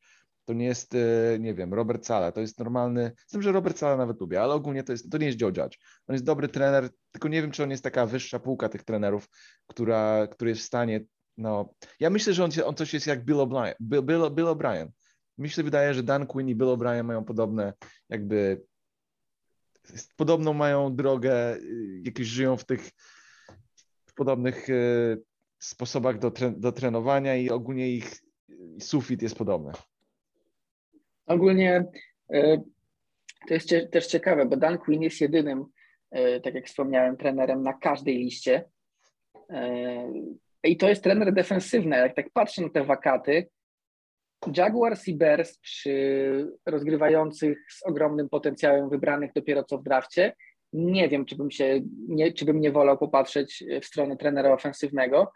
Speaker 3: to nie jest, e, nie wiem, Robert Sala, to jest normalny, z tym, że Robert Sala nawet lubię, ale ogólnie to, jest, to nie jest Joe Judge. On jest dobry trener, tylko nie wiem, czy on jest taka wyższa półka tych trenerów, która, który jest w stanie, no, ja myślę, że on, on coś jest jak Bill O'Brien, Bill, Bill, Bill O'Brien. Mi się wydaje, że Dan Quinn i Bill O'Brien mają podobne, jakby podobną mają drogę, y, jakieś żyją w tych w podobnych y, sposobach do, tre, do trenowania i ogólnie ich y, sufit jest podobny.
Speaker 2: Ogólnie e, to jest też ciekawe, bo Dan Quinn jest jedynym, e, tak jak wspomniałem, trenerem na każdej liście. E, I to jest trener defensywny. Jak tak patrzę na te wakaty, Jaguars i Bears przy rozgrywających z ogromnym potencjałem wybranych dopiero co w drafcie, nie wiem, czy bym się, nie, czy bym nie wolał popatrzeć w stronę trenera ofensywnego.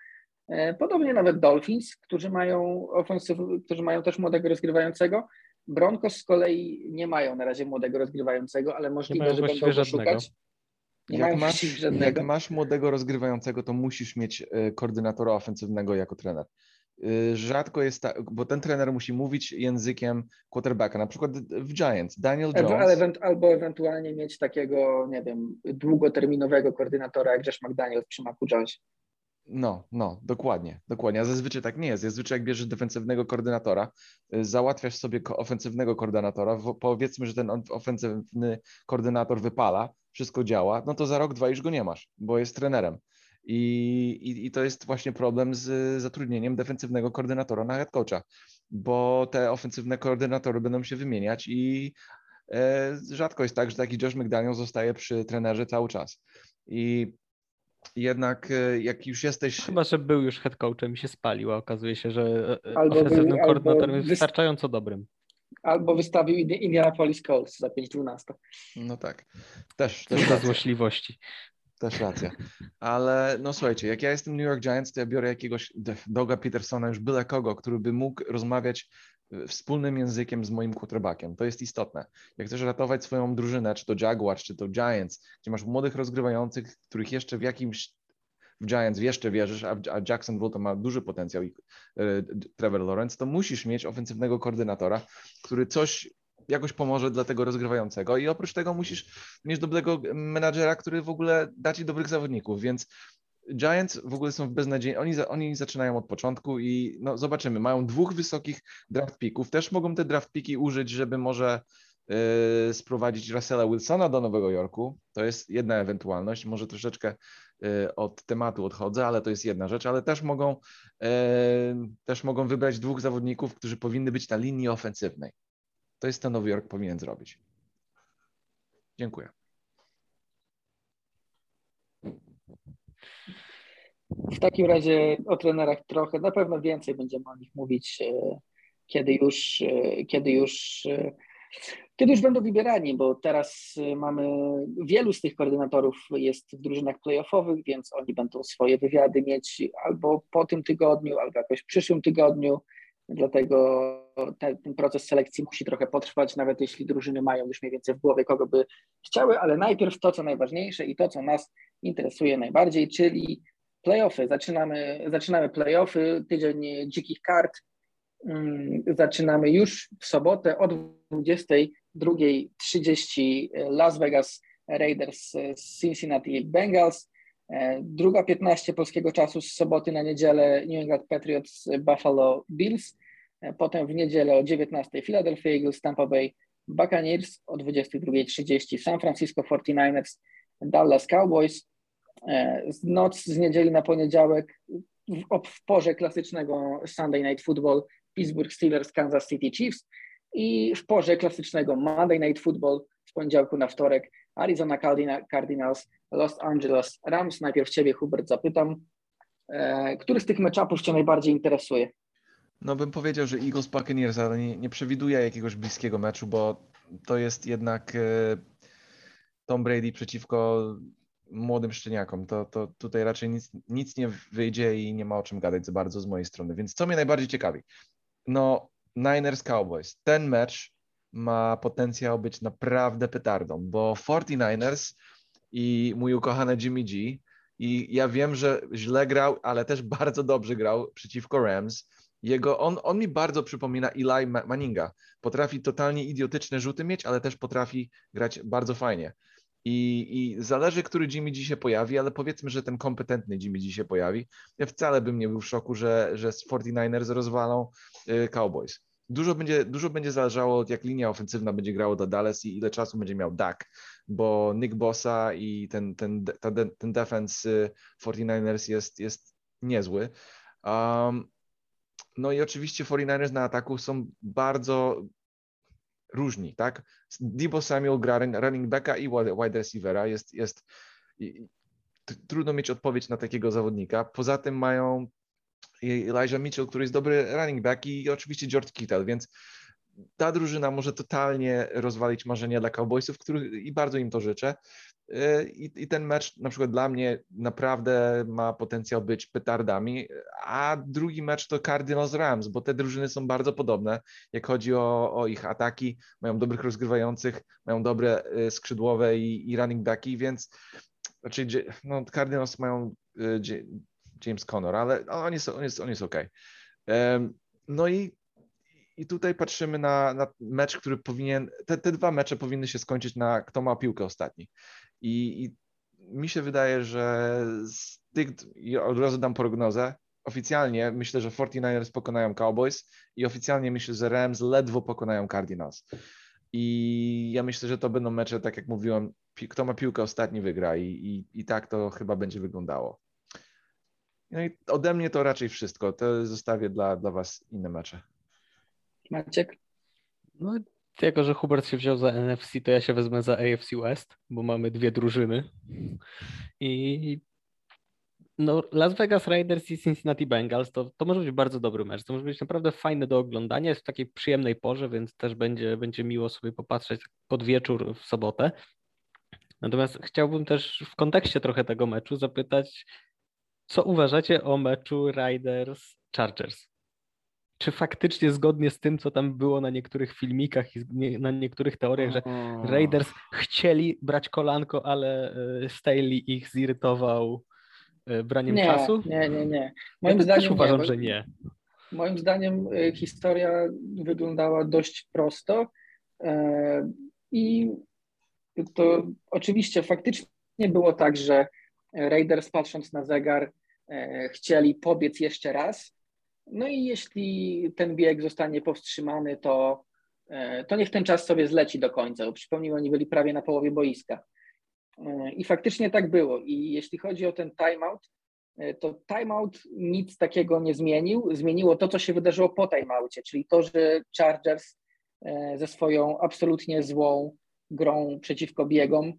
Speaker 2: Podobnie nawet Dolphins, którzy mają ofensyw, którzy mają też młodego rozgrywającego. Broncos z kolei nie mają na razie młodego rozgrywającego, ale możliwe, że będą go szukać. Nie
Speaker 3: Jak masz, jak masz młodego rozgrywającego, to musisz mieć y, koordynatora ofensywnego jako trener. Y, Rzadko jest tak, bo ten trener musi mówić językiem quarterbacka. Na przykład w Giants, Daniel Jones.
Speaker 2: Albo ewentualnie mieć takiego, nie wiem, długoterminowego koordynatora jak Josh McDaniel przy Macu Jonesie.
Speaker 3: No, no, dokładnie, dokładnie. A zazwyczaj tak nie jest. Zazwyczaj jak bierzesz defensywnego koordynatora, y, załatwiasz sobie ofensywnego koordynatora, powiedzmy, że ten ofensywny koordynator wypala, wszystko działa, no to za rok, dwa już go nie masz, bo jest trenerem. I, i, i to jest właśnie problem z zatrudnieniem defensywnego koordynatora na head coacha, bo te ofensywne koordynatory będą się wymieniać i e, rzadko jest tak, że taki Josh McDaniel zostaje przy trenerze cały czas. I jednak e, jak już jesteś...
Speaker 4: Chyba, że był już head coachem i się spalił, a okazuje się, że e,
Speaker 2: Albo był-
Speaker 4: ofensywnym
Speaker 2: albo
Speaker 4: koordynatorem jest
Speaker 2: wys-
Speaker 4: wystarczająco dobrym.
Speaker 2: Albo wystawił Indi- Indianapolis Colts za 5-12.
Speaker 3: No tak. Też, też
Speaker 4: za złośliwości.
Speaker 3: też racja. Ale no słuchajcie, jak ja jestem New York Giants, to ja biorę jakiegoś Doga Petersona, już byle kogo, który by mógł rozmawiać e, wspólnym językiem z moim quarterbackiem. To jest istotne. Jak chcesz ratować swoją drużynę, czy to Jaguars, czy to Giants, gdzie masz młodych rozgrywających, których jeszcze w jakimś w Giants jeszcze wierzysz, a, a Jacksonville to ma duży potencjał i e, Trevor Lawrence, to musisz mieć ofensywnego koordynatora, który coś jakoś pomoże dla tego rozgrywającego i oprócz tego musisz mieć dobrego menadżera, który w ogóle da ci dobrych zawodników, więc Giants w ogóle są w beznadziei. Oni, oni zaczynają od początku i no zobaczymy. Mają dwóch wysokich draft picków. Też mogą te draft piki użyć, żeby może yy, sprowadzić Russella Wilsona do Nowego Jorku. To jest jedna ewentualność. Może troszeczkę yy, od tematu odchodzę, ale to jest jedna rzecz. Ale też mogą, yy, też mogą wybrać dwóch zawodników, którzy powinny być na linii ofensywnej. To jest to Nowy Jork powinien zrobić. Dziękuję.
Speaker 2: W takim razie o trenerach trochę, na pewno więcej będziemy o nich mówić, e, kiedy już, e, kiedy już, e, kiedy już będą wybierani, bo teraz mamy wielu z tych koordynatorów jest w drużynach playoffowych, więc oni będą swoje wywiady mieć albo po tym tygodniu, albo jakoś w przyszłym tygodniu. Dlatego ten, ten, proces selekcji musi trochę potrwać, nawet jeśli drużyny mają już mniej więcej w głowie, kogo by chciały, ale najpierw to, co najważniejsze i to, co nas interesuje najbardziej, czyli playoffy. Zaczynamy, zaczynamy playoffy, tydzień dzikich kart. Mm, zaczynamy już w sobotę o 22.30 Las Vegas Raiders z Cincinnati Bengals. E, druga 15 polskiego czasu z soboty na niedzielę New England Patriots Buffalo Bills. E, potem w niedzielę o 19 Philadelphia Eagles Tampa Bay Buccaneers o 22.30 San Francisco 49ers Dallas Cowboys. E, noc z niedzieli na poniedziałek w, w porze klasycznego Sunday Night Football Pittsburgh Steelers Kansas City Chiefs i w porze klasycznego Monday Night Football z poniedziałku na wtorek Arizona Cardinals, Los Angeles Rams. Najpierw Ciebie, Hubert, zapytam, e, który z tych meczapów Cię najbardziej interesuje?
Speaker 3: No bym powiedział, że Eagles Buccaneers, ale nie, nie przewiduję jakiegoś bliskiego meczu, bo to jest jednak e, Tom Brady przeciwko młodym szczeniakom. To, to tutaj raczej nic, nic nie wyjdzie i nie ma o czym gadać za bardzo z mojej strony. Więc co mnie najbardziej ciekawi? No, Niners Cowboys. Ten mecz ma potencjał być naprawdę petardą, bo 49ers i mój ukochany Jimmy G i ja wiem, że źle grał, ale też bardzo dobrze grał przeciwko Rams. Jego, on, on mi bardzo przypomina Eli Manninga. Potrafi totalnie idiotyczne rzuty mieć, ale też potrafi grać bardzo fajnie. I, I zależy, który Jimmy G się pojawi, ale powiedzmy, że ten kompetentny Jimmy G się pojawi. Ja wcale bym nie był w szoku, że, że 49ers rozwalą y, Cowboys. Dużo będzie, dużo będzie zależało od jak linia ofensywna będzie grała do Dallas i ile czasu będzie miał Dak, bo Nick Bossa i ten, ten, ten, ten defense 49ers jest, jest niezły. Um, no i oczywiście 49ers na ataku są bardzo różni, tak? Debo Samuel gra running backa i wide receivera, jest, jest trudno mieć odpowiedź na takiego zawodnika. Poza tym mają Elijah Mitchell, który jest dobry running back i oczywiście George Kittle, więc ta drużyna może totalnie rozwalić marzenia dla Cowboysów, których i bardzo im to życzę. I, I, ten mecz na przykład dla mnie naprawdę ma potencjał być petardami, a drugi mecz to Cardinals Rams, bo te drużyny są bardzo podobne, jak chodzi o, o ich ataki, mają dobrych rozgrywających, mają dobre y, skrzydłowe i, i running backi, więc raczej no, Cardinals mają y, James Conner, ale on jest, on jest, on jest ok. No i, i tutaj patrzymy na, na mecz, który powinien, te, te dwa mecze powinny się skończyć na kto ma piłkę ostatni. I, i mi się wydaje, że z tych, od razu dam prognozę, oficjalnie myślę, że 49ers pokonają Cowboys i oficjalnie myślę, że Rams ledwo pokonają Cardinals. I ja myślę, że to będą mecze, tak jak mówiłem, kto ma piłkę ostatni wygra i, i, i tak to chyba będzie wyglądało. No i ode mnie to raczej wszystko. To zostawię dla, dla Was inne mecze.
Speaker 2: Maciek?
Speaker 4: No, jako, że Hubert się wziął za NFC, to ja się wezmę za AFC West, bo mamy dwie drużyny. I no, Las Vegas Raiders i Cincinnati Bengals to, to może być bardzo dobry mecz. To może być naprawdę fajne do oglądania. Jest w takiej przyjemnej porze, więc też będzie, będzie miło sobie popatrzeć pod wieczór w sobotę. Natomiast chciałbym też w kontekście trochę tego meczu zapytać, co uważacie o meczu Riders Chargers? Czy faktycznie zgodnie z tym, co tam było na niektórych filmikach i na niektórych teoriach, że Raiders chcieli brać kolanko, ale e, Staley ich zirytował e, braniem
Speaker 2: nie,
Speaker 4: czasu?
Speaker 2: Nie, nie, nie.
Speaker 4: Moim ja zdaniem też uważam, nie, że nie.
Speaker 2: Moim zdaniem e, historia wyglądała dość prosto i to oczywiście faktycznie było tak, że Raiders patrząc na zegar chcieli pobiec jeszcze raz, no i jeśli ten bieg zostanie powstrzymany, to, e, to niech ten czas sobie zleci do końca, bo przypomnij, oni byli prawie na połowie boiska. E, I faktycznie tak było. I jeśli chodzi o ten timeout, e, to timeout nic takiego nie zmienił. Zmieniło to, co się wydarzyło po timeoutie, czyli to, że Chargers ze swoją absolutnie złą grą przeciwko biegom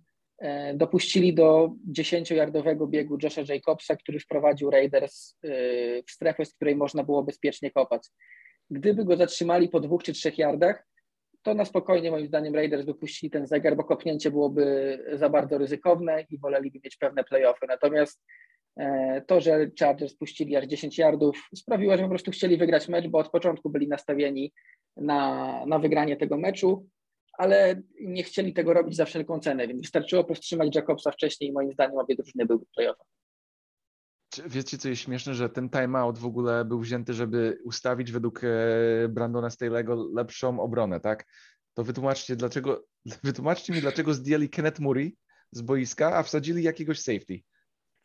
Speaker 2: dopuścili do 10-yardowego biegu Josha Jacobsa, który wprowadził Raiders e, w strefę, z której można było bezpiecznie kopać. Gdyby go zatrzymali po dwóch czy trzech yardach, to na spokojnie moim zdaniem Raiders wypuścili ten zegar, bo kopnięcie byłoby za bardzo ryzykowne i woleliby mieć pewne playoffy. Natomiast e, to, że Chargers puścili aż 10 yardów sprawiło, że po prostu chcieli wygrać mecz, bo od początku byli nastawieni na, na wygranie tego meczu ale nie chcieli tego robić za wszelką cenę, więc wystarczyło powstrzymać Jacobsa wcześniej i moim zdaniem obie drużyny były playoffy.
Speaker 3: Wiecie, co jest śmieszne, że ten timeout w ogóle był wzięty, żeby ustawić według e, Brandona Stalego lepszą obronę, tak? To wytłumaczcie, dlaczego, *laughs* wytłumaczcie mi, dlaczego zdjęli Kenneth Murray z boiska, a wsadzili jakiegoś safety.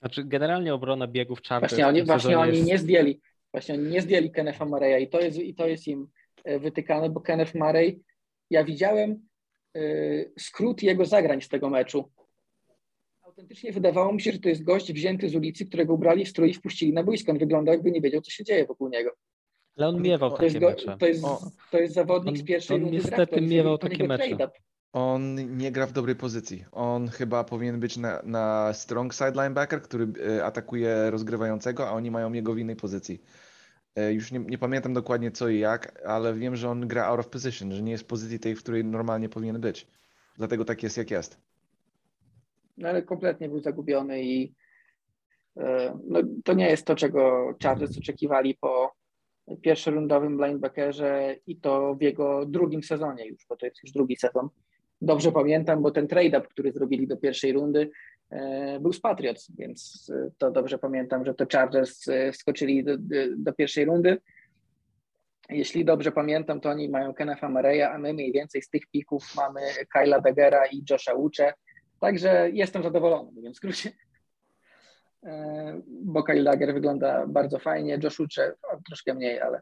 Speaker 4: Znaczy, generalnie obrona biegów Chargers...
Speaker 2: Właśnie oni, właśnie oni nie zdjęli, właśnie oni nie zdjęli Kennetha Murray'a i to jest, i to jest im e, wytykane, bo Kenneth Murray ja widziałem y, skrót jego zagrań z tego meczu. Autentycznie wydawało mi się, że to jest gość wzięty z ulicy, którego ubrali w strój i wpuścili na boisko. On wygląda, jakby nie wiedział, co się dzieje wokół niego.
Speaker 4: Ale on miewał
Speaker 2: to
Speaker 4: takie
Speaker 2: jest
Speaker 4: go, mecze.
Speaker 2: To jest, to jest zawodnik
Speaker 4: on,
Speaker 2: z pierwszej
Speaker 4: on
Speaker 2: rundy
Speaker 4: niestety
Speaker 2: draftu.
Speaker 4: miewał takie mecze.
Speaker 3: On nie gra w dobrej pozycji. On chyba powinien być na, na strong side linebacker, który e, atakuje rozgrywającego, a oni mają jego w innej pozycji. E, już nie, nie, pamiętam dokładnie co i jak, ale wiem, że on gra out of position, że nie jest w pozycji tej, w której normalnie powinien być. Dlatego tak jest, jak jest.
Speaker 2: No ale kompletnie był zagubiony i e, no, to nie jest to, czego Chargers oczekiwali po pierwszorundowym linebackerze i to w jego drugim sezonie już, bo to jest już drugi sezon. Dobrze pamiętam, bo ten trade-up, który zrobili do pierwszej rundy, był z Patriots, więc e, to dobrze pamiętam, że to Chargers e, skoczyli do, do pierwszej rundy. Jeśli dobrze pamiętam, to oni mają Kennetha Mareya, a my mniej więcej z tych pików mamy Kyla Daggera i Josha Uche. Także jestem zadowolony, mówiąc w skrócie. Bo Kyle Dagger wygląda bardzo fajnie, Josh Uche troszkę mniej, ale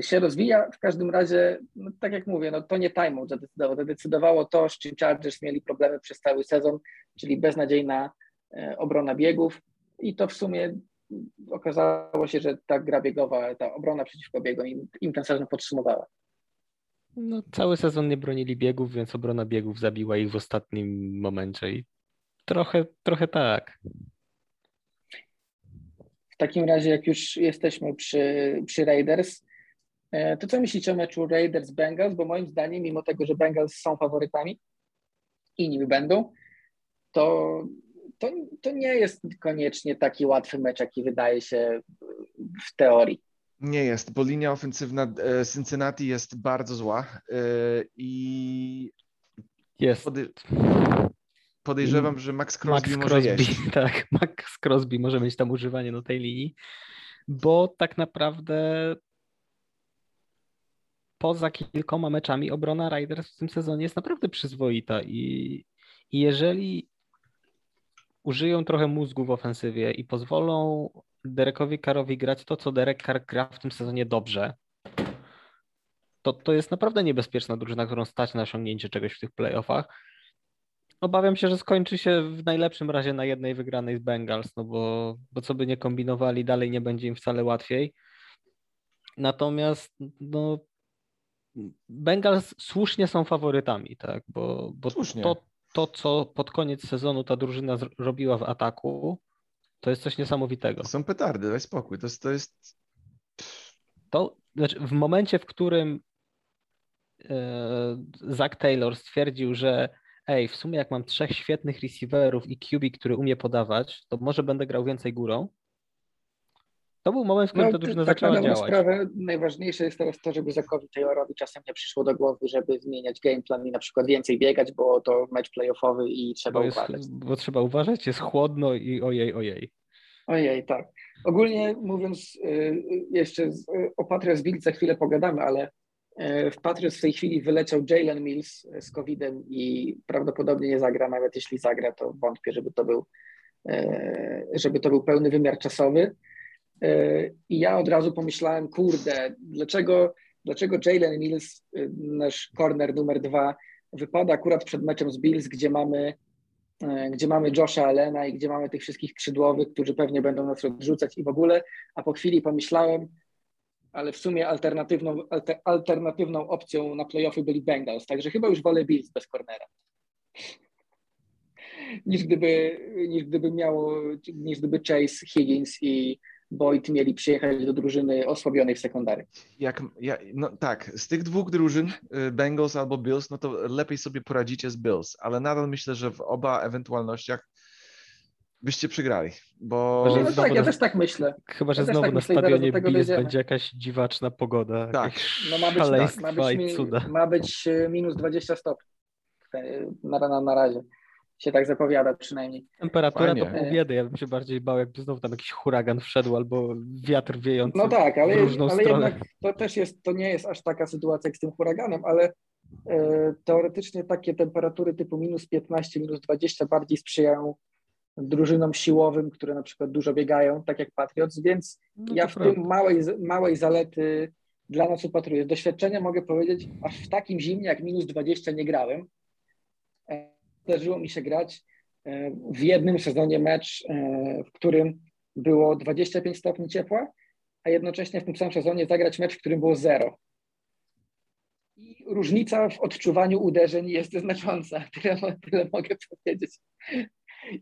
Speaker 2: się rozwija. W każdym razie, no, tak jak mówię, no, to nie timeout zadecydowało. Zadecydowało to, z czym Chargers mieli problemy przez cały sezon, czyli beznadziejna e, obrona biegów i to w sumie okazało się, że ta gra biegowa, ta obrona przeciwko biegom im, im ten sezon podsumowała.
Speaker 4: No, cały sezon nie bronili biegów, więc obrona biegów zabiła ich w ostatnim momencie i trochę, trochę tak.
Speaker 2: W takim razie, jak już jesteśmy przy, przy Raiders, to co myślicie o meczu Raiders-Bengals? Bo moim zdaniem, mimo tego, że Bengals są faworytami i nimi będą, to, to, to nie jest koniecznie taki łatwy mecz, jaki wydaje się w teorii.
Speaker 3: Nie jest, bo linia ofensywna e, Cincinnati jest bardzo zła e, i
Speaker 4: jest.
Speaker 3: Podej podejrzewam, że Max Crosby,
Speaker 4: Max
Speaker 3: może
Speaker 4: Crosby,
Speaker 3: jeść. *laughs*
Speaker 4: Tak, Max Crosby może mieć tam używanie na tej linii, bo tak naprawdę poza kilkoma meczami obrona Riders w tym sezonie jest naprawdę przyzwoita i, i jeżeli użyją trochę mózgu w ofensywie i pozwolą Derekowi Karowi grać to, co Derek Carr gra w tym sezonie dobrze, to, to jest naprawdę niebezpieczna drużyna, którą stać na osiągnięcie czegoś w tych playoffach. Obawiam się, że skończy się w najlepszym razie na jednej wygranej z Bengals, no bo, bo co by nie kombinowali, dalej nie będzie im wcale łatwiej. Natomiast no, Bengals słusznie są faworytami, tak? Bo, bo to, to, co pod koniec sezonu ta drużyna zrobiła w ataku, to jest coś niesamowitego.
Speaker 3: To są petardy, daj spokój. To jest. To, jest...
Speaker 4: to znaczy w momencie, w którym e, Zach Taylor stwierdził, że ej, w sumie jak mam trzech świetnych receiverów i QB, który umie podawać, to może będę grał więcej górą. To był moment, w którym to drużyna
Speaker 2: tak
Speaker 4: zaczęła działać.
Speaker 2: sprawę najważniejsze jest teraz to, żeby Zakowi Taylorowi czasem nie przyszło do głowy, żeby zmieniać game plan i na przykład więcej biegać, bo to mecz playoffowy i trzeba
Speaker 4: Bo, jest,
Speaker 2: uważać.
Speaker 4: bo trzeba uważać, jest chłodno i ojej, ojej.
Speaker 2: Ojej, tak. Ogólnie mówiąc, y, jeszcze z- y, o Patriots Bills za chwilę pogadamy, ale y, w Patriots w tej chwili wyleciał Jalen Mills y, z COVID-em i prawdopodobnie nie zagra, nawet jeśli zagra, to wątpię, żeby to był, y, żeby to był pełny wymiar czasowy. Y, I ja od razu pomyślałem, kurde, dlaczego, dlaczego Jalen Mills, y, nasz corner numer dwa, wypada akurat przed meczem z Bills, gdzie mamy e, gdzie mamy Josha Allena i gdzie mamy tych wszystkich skrzydłowych, którzy pewnie będą nas odrzucać i w ogóle, a po chwili pomyślałem, ale w sumie alternatywną, alter, alternatywną opcją na playoffy byli Bengals, także chyba już wolę Bills bez cornera. Niż gdyby, niż gdyby miało, niż gdyby Chase, Higgins i Boyd mieli przyjechać do drużyny osłabionej w sekundary.
Speaker 3: Jak, ja, no tak, z tych dwóch drużyn, y, Bengals albo Bills, no to lepiej sobie poradzicie z Bills, ale nadal myślę, że w oba ewentualnościach byście przegrali, bo
Speaker 2: No
Speaker 4: znowu
Speaker 2: tak, ja też tak myślę.
Speaker 4: Chyba, że
Speaker 2: Ja
Speaker 4: znowu
Speaker 2: tak
Speaker 4: na stadionie Bills będzie jakaś dziwaczna pogoda,
Speaker 3: Tak.
Speaker 2: No ma być, tak, ma być,
Speaker 4: i
Speaker 2: mi,
Speaker 4: cuda.
Speaker 2: ma być e, minus 20 stopni. E, Na, na, na razie się tak zapowiada przynajmniej.
Speaker 4: Temperatura to
Speaker 3: Fajnie.
Speaker 4: pół biedy, ja bym się bardziej bał, jakby znowu tam jakiś huragan wszedł albo wiatr wiejący
Speaker 2: No tak, ale,
Speaker 4: w różną
Speaker 2: ale
Speaker 4: stronę.
Speaker 2: jednak to też jest, to nie jest aż taka sytuacja jak z tym huraganem, ale e, teoretycznie takie temperatury typu minus 15, minus 20 bardziej sprzyjają drużynom siłowym, które na przykład dużo biegają, tak jak Patriots, więc
Speaker 4: No
Speaker 2: ja
Speaker 4: to
Speaker 2: w
Speaker 4: prawda.
Speaker 2: tym małej, małej zalety dla nas upatruję. Z doświadczenia mogę powiedzieć, aż w takim zimnie jak minus 20 nie grałem. Zdarzyło mi się grać e, w jednym sezonie mecz, e, w którym było 25 stopni ciepła, a jednocześnie w tym samym sezonie zagrać mecz, w którym było zero. I różnica w odczuwaniu uderzeń jest znacząca. *laughs* Tyle, tyle mogę powiedzieć.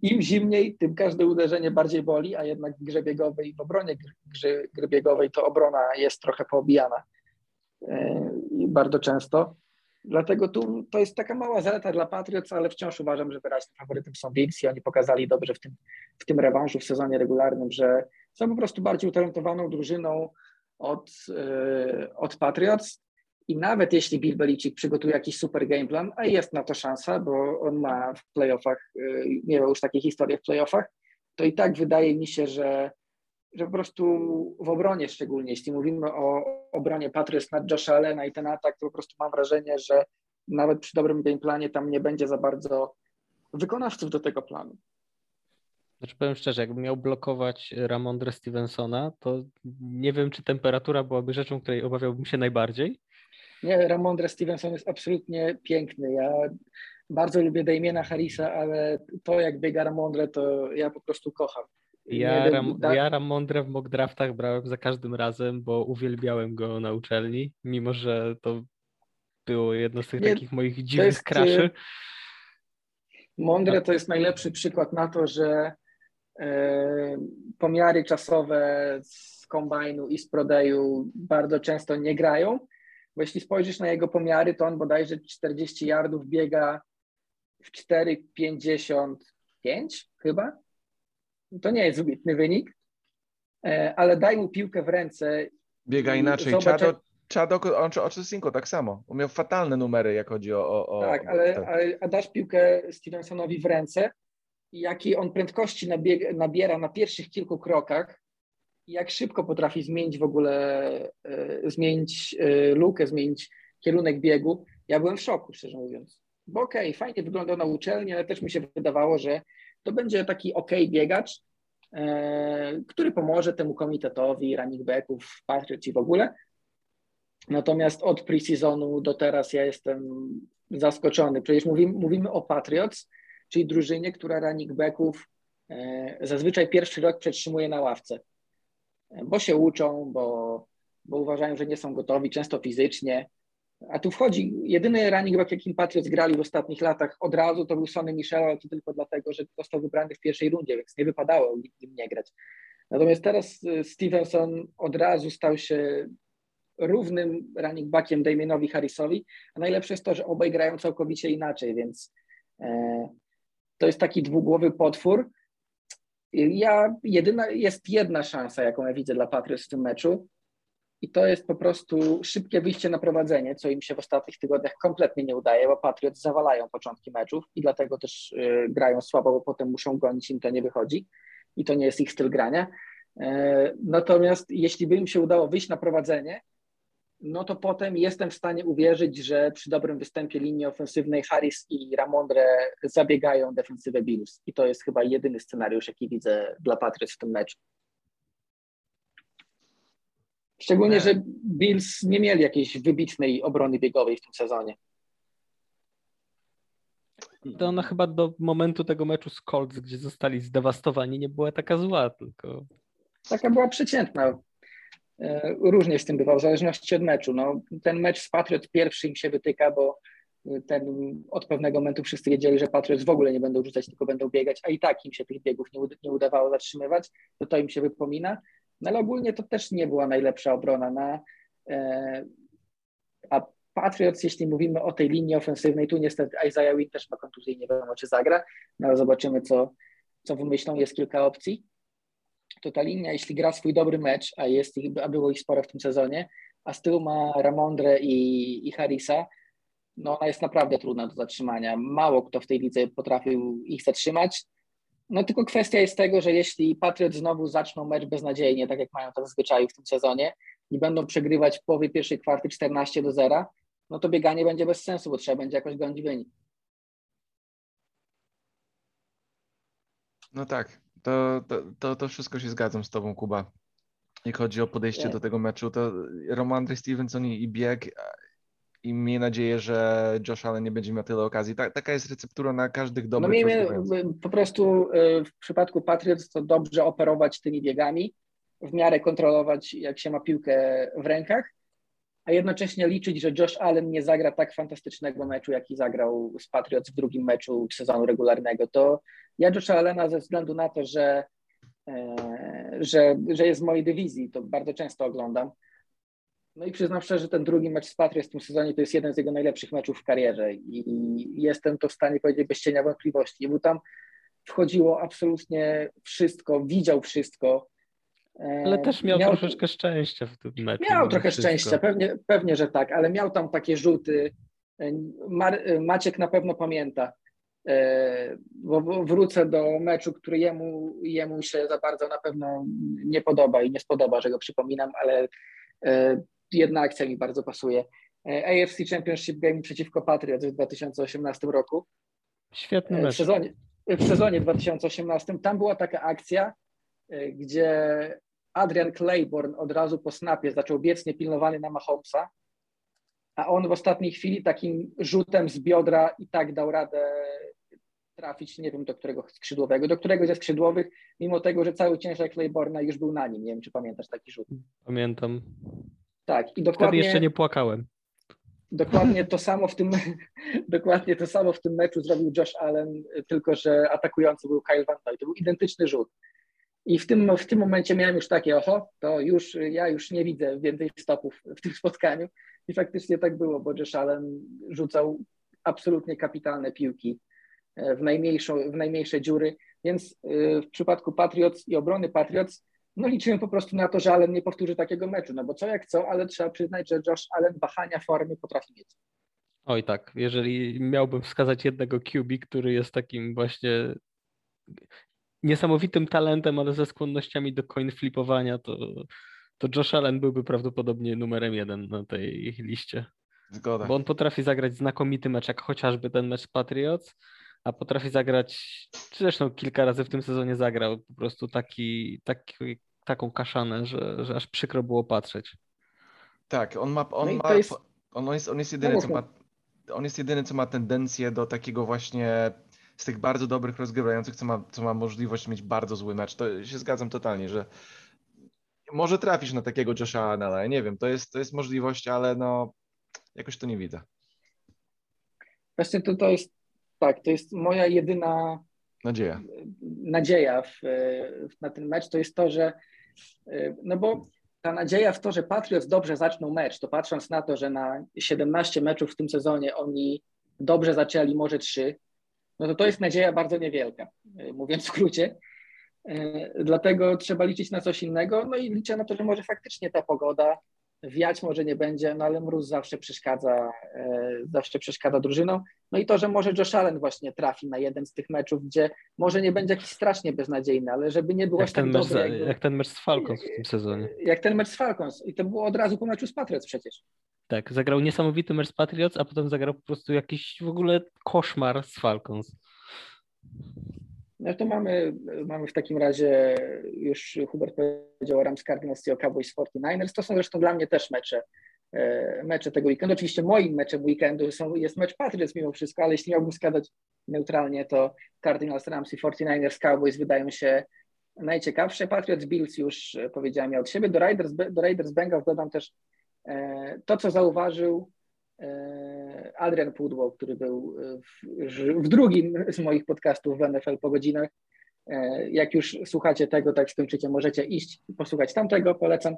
Speaker 2: Im zimniej, tym każde uderzenie bardziej boli, a jednak w grze biegowej, w obronie gry biegowej to obrona jest trochę poobijana e, bardzo często. Dlatego tu to jest taka mała zaleta dla Patriots, ale wciąż uważam, że wyraźnym faworytem są Bills i oni pokazali dobrze w tym, w tym rewanżu w sezonie regularnym, że są po prostu bardziej utalentowaną drużyną od, e, od Patriots. I nawet jeśli Bill Belichick przygotuje jakiś super game plan, a jest na to szansa, bo on ma w playoffach, y, miał już takie historie w playoffach, to i tak wydaje mi się, że, że po prostu w obronie szczególnie, jeśli mówimy o obronie Patriots nad Josha Allena i ten atak, to po prostu mam wrażenie, że nawet przy dobrym game planie tam nie będzie za bardzo wykonawców do tego planu.
Speaker 4: Znaczy powiem szczerze, jakbym miał blokować Ramondre Stevensona, to nie wiem, czy temperatura byłaby rzeczą, której obawiałbym się najbardziej.
Speaker 2: Nie, Ramondre Stevenson jest absolutnie piękny. Ja bardzo lubię Damiena Harrisa, ale to jak biega Ramondre, to ja po prostu kocham.
Speaker 4: Ja,
Speaker 2: Nie
Speaker 4: Ram,
Speaker 2: tak-
Speaker 4: ja Ramondre w mock draftach brałem za każdym razem, bo uwielbiałem go na uczelni, mimo że to było jedno z tych
Speaker 2: Nie,
Speaker 4: takich moich dziwnych
Speaker 2: jest,
Speaker 4: kraszy.
Speaker 2: Mądre to jest najlepszy przykład na to, że e, pomiary czasowe z kombajnu i z prodeju bardzo często nie grają, bo jeśli spojrzysz na jego pomiary, to on bodajże 40 yardów biega w 4,55 chyba. To nie jest wybitny wynik, e, ale daj mu piłkę w ręce
Speaker 3: biega inaczej.
Speaker 2: zobacz,
Speaker 3: Ocho- Ochocinco tak samo. Miał fatalne numery, jak chodzi o... o, o
Speaker 2: Tak, ale, ale a dasz piłkę Stevensonowi w ręce i jakiej on prędkości nabieg, nabiera na pierwszych kilku krokach i jak szybko potrafi zmienić w ogóle, e, zmienić e, lukę, zmienić kierunek biegu. Ja byłem w szoku, szczerze mówiąc. Bo okej, fajnie wyglądał na uczelni, ale też mi się wydawało, że to będzie taki okej biegacz, e, który pomoże temu komitetowi, running backów, Patriots i w ogóle. Natomiast od pre-seasonu do teraz ja jestem zaskoczony. Przecież mówimy, mówimy o Patriots, czyli drużynie, która running backów e, zazwyczaj pierwszy rok przetrzymuje na ławce, E, bo się uczą, bo, bo uważają, że nie są gotowi, często fizycznie. A tu wchodzi jedyny running back, jakim Patriots grali w ostatnich latach od razu, to był Sonny Michel, ale to tylko dlatego, że został wybrany w pierwszej rundzie, więc nie wypadało nim nie grać. Natomiast teraz e, Stevenson od razu stał się równym running backiem Damienowi Harrisowi, a najlepsze jest to, że obaj grają całkowicie inaczej, więc E, to jest taki dwugłowy potwór. Ja, jedyna, jest jedna szansa, jaką ja widzę dla Patriots w tym meczu i to jest po prostu szybkie wyjście na prowadzenie, co im się w ostatnich tygodniach kompletnie nie udaje, bo Patriots zawalają początki meczów i dlatego też y, grają słabo, bo potem muszą gonić, im to nie wychodzi i to nie jest ich styl grania. E, natomiast jeśli by im się udało wyjść na prowadzenie, no to potem jestem w stanie uwierzyć, że przy dobrym występie linii ofensywnej Harris i Ramondre zabiegają defensywę Bills. I to jest chyba jedyny scenariusz, jaki widzę dla Patriots w tym meczu. Szczególnie, że Bills nie mieli jakiejś wybitnej obrony biegowej w tym sezonie.
Speaker 4: To ona chyba do momentu tego meczu z Colts, gdzie zostali zdewastowani, nie była taka zła, tylko...
Speaker 2: Taka była przeciętna. E, różnie z tym bywa, w zależności od meczu. No, ten mecz z Patriot pierwszy im się wytyka, bo ten, od pewnego momentu wszyscy wiedzieli, że Patriots w ogóle nie będą rzucać, tylko będą biegać, a i tak im się tych biegów nie, nie udawało zatrzymywać, to to im się wypomina. No ale ogólnie to też nie była najlepsza obrona na e, a Patriots, jeśli mówimy o tej linii ofensywnej, tu niestety Isaiah Wynn też ma kontuzję, nie wiadomo czy zagra, no ale zobaczymy co, co wymyślą, jest kilka opcji. To ta linia, jeśli gra swój dobry mecz, a jest ich, a było ich sporo w tym sezonie, a z tyłu ma Ramondre i, i Harrisa, no ona jest naprawdę trudna do zatrzymania. Mało kto w tej lidze potrafił ich zatrzymać. No tylko kwestia jest tego, że jeśli Patriot znowu zaczną mecz beznadziejnie, tak jak mają to zazwyczaj w tym sezonie, i będą przegrywać w połowie pierwszej kwarty 14 do 0, no to bieganie będzie bez sensu, bo trzeba będzie jakoś gonić wynik.
Speaker 3: No tak, to, to, to, to wszystko się zgadzam z tobą, Kuba. Jak chodzi o podejście nie. do tego meczu, to Romandry Stevenson i bieg i miejmy nadzieję, że Josh Allen nie będzie miał tyle okazji. Ta, taka jest receptura na każdych dobrych
Speaker 2: No miejmy po prostu e, w przypadku Patriots to dobrze operować tymi biegami, w miarę kontrolować jak się ma piłkę w rękach, a jednocześnie liczyć, że Josh Allen nie zagra tak fantastycznego meczu, jaki zagrał z Patriots w drugim meczu sezonu regularnego. To ja Josh Allena ze względu na to, że, e, że, że jest w mojej dywizji, to bardzo często oglądam, no i przyznam szczerze, że ten drugi mecz z Patriots w tym sezonie to jest jeden z jego najlepszych meczów w karierze i jestem to w stanie powiedzieć bez cienia wątpliwości, bo tam wchodziło absolutnie wszystko, widział wszystko.
Speaker 4: Ale też miał, miał troszeczkę szczęścia w tym meczu.
Speaker 2: Miał trochę wszystko. szczęścia, pewnie, pewnie, że tak, ale miał tam takie rzuty. Mar Maciek na pewno pamięta, e, bo wrócę do meczu, który jemu, jemu się za bardzo na pewno nie podoba i nie spodoba, że go przypominam, ale e, jedna akcja mi bardzo pasuje. E, AFC Championship Game przeciwko Patriots w 2018 roku.
Speaker 4: Świetny e, mecz.
Speaker 2: W sezonie, w sezonie 2018 tam była taka akcja, e, gdzie Adrian Claiborne od razu po snapie zaczął biec niepilnowany na Mahomesa, a on w ostatniej chwili takim rzutem z biodra i tak dał radę trafić, nie wiem do którego skrzydłowego, do którego ze skrzydłowych, mimo tego, że cały ciężar Claiborna już był na nim. Nie wiem, czy pamiętasz taki rzut.
Speaker 4: Pamiętam.
Speaker 2: Tak, i dokładnie.
Speaker 4: Wtedy jeszcze nie płakałem.
Speaker 2: Dokładnie *laughs* to samo w tym, *laughs* dokładnie to samo w tym meczu zrobił Josh Allen, tylko że atakujący był Kyle Van Noy. To był identyczny rzut. I w tym, w tym momencie miałem już takie, oho, to już ja już nie widzę więcej stopów w tym *laughs* spotkaniu. I faktycznie tak było, bo Josh Allen rzucał absolutnie kapitalne piłki e, w, najmniejszą, w najmniejsze dziury. Więc w przypadku Patriots i obrony Patriots no liczyłem po prostu na to, że Allen nie powtórzy takiego meczu, no bo co jak co, ale trzeba przyznać, że Josh Allen wahania formy potrafi mieć.
Speaker 4: Oj tak, jeżeli miałbym wskazać jednego QB, który jest takim właśnie niesamowitym talentem, ale ze skłonnościami do coin flipowania, to, to Josh Allen byłby prawdopodobnie numerem jeden na tej liście.
Speaker 3: Zgoda.
Speaker 4: Bo on potrafi zagrać znakomity mecz, jak chociażby ten mecz Patriots, a potrafi zagrać, zresztą kilka razy w tym sezonie zagrał, po prostu taki, taki taką kaszanę, że, że aż przykro było patrzeć.
Speaker 3: Tak, on ma, on, no ma jest... On, jest, on jest jedyny, co ma, on jest jedyny, co ma tendencję do takiego właśnie z tych bardzo dobrych rozgrywających, co ma, co ma możliwość mieć bardzo zły mecz. To się zgadzam totalnie, że może trafisz na takiego Josha Allena, nie wiem, to jest, to jest możliwość, ale no jakoś to nie widzę.
Speaker 2: Właśnie to, to jest tak, to jest moja jedyna
Speaker 3: nadzieja,
Speaker 2: nadzieja w, w, na ten mecz, to jest to, że no bo ta nadzieja w to, że Patriots dobrze zaczną mecz, to patrząc na to, że na 17 meczów w tym sezonie oni dobrze zaczęli, może trzy, no to to jest nadzieja bardzo niewielka, e, mówiąc w skrócie. E, dlatego trzeba liczyć na coś innego, no i liczę na to, że może faktycznie ta pogoda wiać może nie będzie, no ale mróz zawsze przeszkadza, zawsze przeszkadza drużynom. No i to, że może Josh Allen właśnie trafi na jeden z tych meczów, gdzie może nie będzie jakiś strasznie beznadziejny, ale żeby nie było
Speaker 4: Jak
Speaker 2: aż tak
Speaker 4: ten, mecz,
Speaker 2: dobry, jakby-
Speaker 4: jak ten mecz z Falcons w tym sezonie.
Speaker 2: jak ten mecz z Falcons. I to było od razu po meczu z Patriots przecież.
Speaker 4: Tak, zagrał niesamowity mecz z Patriots, a potem zagrał po prostu jakiś w ogóle koszmar z Falcons.
Speaker 2: No to mamy, mamy w takim razie, już Hubert powiedział o Rams Cardinals i o Cowboys 49ers. To są zresztą dla mnie też mecze, mecze tego weekendu. Oczywiście moim meczem weekendu są, jest mecz Patriots mimo wszystko, ale jeśli miałbym składać neutralnie, to Cardinals, Rams i 49ers, Cowboys wydają się najciekawsze. Patriots, Bills już e, powiedziałem ja od siebie. Do Raiders, do Raiders Bengals dodam też e, to, co zauważył e, Adrian Pudło, który był e, w, w drugim z moich podcastów w NFL po godzinach. E, Jak już słuchacie tego, tak skończycie, możecie iść i posłuchać tamtego, polecam.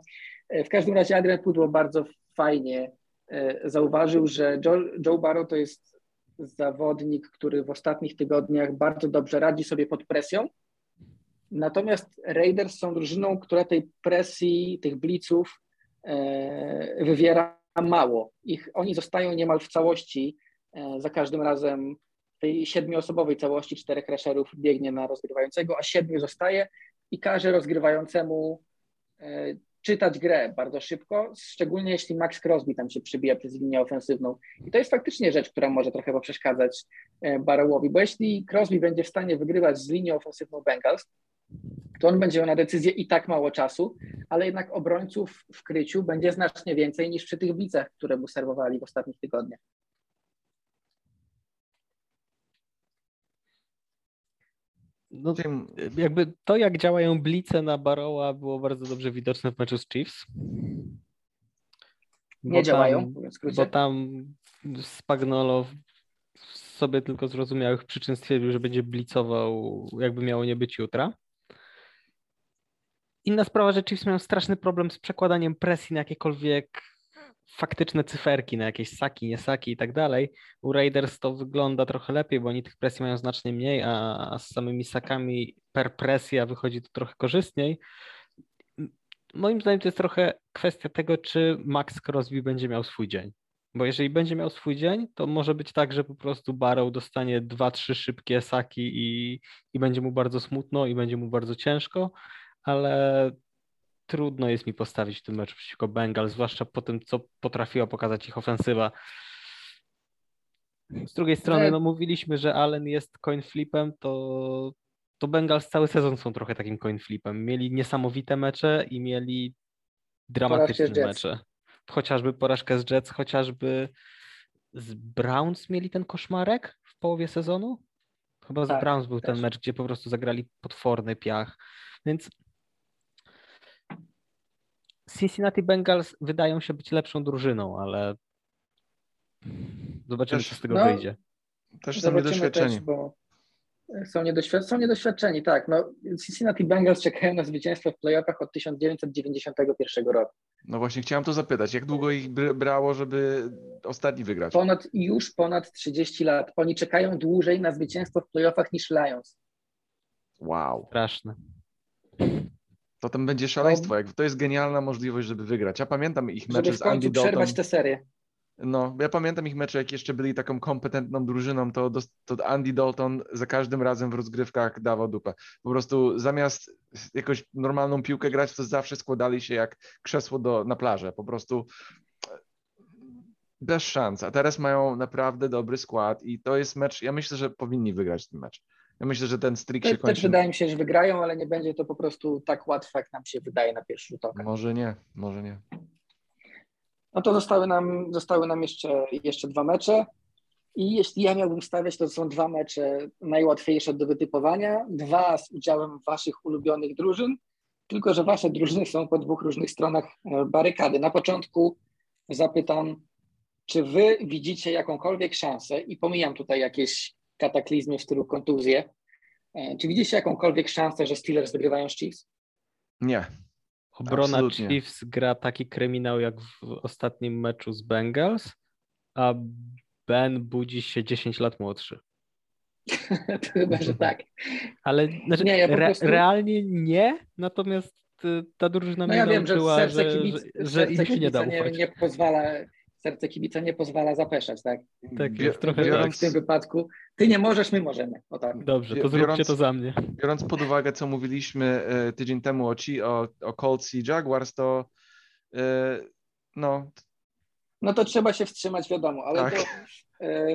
Speaker 2: E, W każdym razie Adrian Pudło bardzo fajnie e, zauważył, że Joe, Joe Barrow to jest zawodnik, który w ostatnich tygodniach bardzo dobrze radzi sobie pod presją. Natomiast Raiders są drużyną, która tej presji, tych blitzów e, wywiera mało. Ich, oni zostają niemal w całości za każdym razem tej siedmioosobowej całości czterech rasherów biegnie na rozgrywającego, a siedmiu zostaje i każe rozgrywającemu e, czytać grę bardzo szybko, szczególnie jeśli Max Crosby tam się przybija przez linię ofensywną. I to jest faktycznie rzecz, która może trochę poprzeszkadzać e, Barrowowi, bo jeśli Crosby będzie w stanie wygrywać z linią ofensywną Bengals, to on będzie miał na decyzję i tak mało czasu, ale jednak obrońców w kryciu będzie znacznie więcej niż przy tych blicach, które mu serwowali w ostatnich tygodniach.
Speaker 4: No,
Speaker 3: Tym,
Speaker 4: jakby to, jak działają blice na Baroła, było bardzo dobrze widoczne w meczu z Chiefs.
Speaker 2: Nie
Speaker 4: Bo
Speaker 2: działają,
Speaker 4: tam-
Speaker 2: w
Speaker 4: Bo tam Spagnolo sobie tylko zrozumiałych przyczyn stwierdził, że będzie blicował, jakby miało nie być jutra. Inna sprawa, że Chiefs mają straszny problem z przekładaniem presji na jakiekolwiek faktyczne cyferki, na jakieś saki, nie saki i tak dalej. U Raiders to wygląda trochę lepiej, bo oni tych presji mają znacznie mniej, a z samymi sakami per presja wychodzi to trochę korzystniej. Moim zdaniem to jest trochę kwestia tego, czy Max Crosby będzie miał swój dzień. Bo jeżeli będzie miał swój dzień, to może być tak, że po prostu Barrow dostanie dwa, trzy szybkie saki i, i będzie mu bardzo smutno i będzie mu bardzo ciężko, ale trudno jest mi postawić w tym meczu przeciwko Bengal, zwłaszcza po tym, co potrafiła pokazać ich ofensywa. Z drugiej strony, no mówiliśmy, że Allen jest coin flipem, to, to Bengals cały sezon są trochę takim coin flipem. Mieli niesamowite mecze i mieli dramatyczne
Speaker 2: z
Speaker 4: mecze. Chociażby porażkę z Jets, chociażby z Browns mieli ten koszmarek w połowie sezonu. Chyba z
Speaker 2: Tak,
Speaker 4: Browns był ten
Speaker 2: też.
Speaker 4: mecz, gdzie po prostu zagrali potworny piach. Więc Cincinnati Bengals wydają się być lepszą drużyną, ale zobaczymy,
Speaker 3: Też-
Speaker 4: co z tego
Speaker 2: no,
Speaker 4: wyjdzie.
Speaker 3: też są niedoświadczeni.
Speaker 2: Też, bo są, niedoświad- są niedoświadczeni, tak. No, Cincinnati Bengals czekają na zwycięstwo w playoffach od 1991 roku.
Speaker 3: No właśnie chciałem to zapytać, jak długo ich br- brało, żeby ostatni wygrać?
Speaker 2: Ponad, już ponad 30 lat. Oni czekają dłużej na zwycięstwo w playoffach niż Lions.
Speaker 3: Wow.
Speaker 4: Straszne.
Speaker 3: To tam będzie szaleństwo. Jak, to jest genialna możliwość, żeby wygrać. Ja pamiętam ich mecze z Andy Dalton.
Speaker 2: przerwać tę serię.
Speaker 3: No, ja pamiętam ich mecze, jak jeszcze byli taką kompetentną drużyną, to, to Andy Dalton za każdym razem w rozgrywkach dawał dupę. Po prostu zamiast jakąś normalną piłkę grać, to zawsze składali się jak krzesło do, na plażę. Po prostu e, bez szans. A teraz mają naprawdę dobry skład i to jest mecz, ja myślę, że powinni wygrać ten mecz. Ja myślę, że ten streak się
Speaker 2: Też, też
Speaker 3: kończy.
Speaker 2: wydaje mi się, że wygrają, ale nie będzie to po prostu tak łatwe, jak nam się wydaje na pierwszy rzut oka.
Speaker 3: Może nie, może nie.
Speaker 2: No to zostały nam, zostały nam jeszcze, jeszcze dwa mecze. I jeśli ja miałbym stawiać, to są dwa mecze najłatwiejsze do wytypowania. Dwa z udziałem waszych ulubionych drużyn, tylko że wasze drużyny są po dwóch różnych stronach e, barykady. Na początku zapytam, czy wy widzicie jakąkolwiek szansę, i pomijam tutaj jakieś kataklizmy w stylu kontuzje, e, czy widzicie jakąkolwiek szansę, że Steelers wygrywają z Chiefs?
Speaker 3: Nie.
Speaker 4: Obrona
Speaker 3: Absolutnie.
Speaker 4: Chiefs gra taki kryminał jak w ostatnim meczu z Bengals, a Ben budzi się 10 lat młodszy.
Speaker 2: to *laughs* chyba, że tak.
Speaker 4: Ale znaczy,
Speaker 2: Nie, ja po
Speaker 4: re,
Speaker 2: prostu-
Speaker 4: realnie nie, natomiast y, ta drużyna
Speaker 2: No
Speaker 4: mnie
Speaker 2: ja wiem, że
Speaker 4: nauczyła,
Speaker 2: serce,
Speaker 4: że,
Speaker 2: kibic,
Speaker 4: że, że
Speaker 2: serce
Speaker 4: im się nie da
Speaker 2: kibica nie,
Speaker 4: ufać.
Speaker 2: nie pozwala, serce kibica nie pozwala zapeszać, tak?
Speaker 4: Tak jest, trochę
Speaker 3: biorąc,
Speaker 2: W tym wypadku ty nie możesz, my możemy. O tak.
Speaker 4: Dobrze, to
Speaker 3: Biorąc-
Speaker 4: zróbcie to za mnie.
Speaker 3: biorąc pod uwagę, co mówiliśmy e, tydzień temu o, ci, o, o Colts i Jaguars, to e, no,
Speaker 2: No to trzeba się wstrzymać, wiadomo, ale
Speaker 3: Tak.
Speaker 2: to e,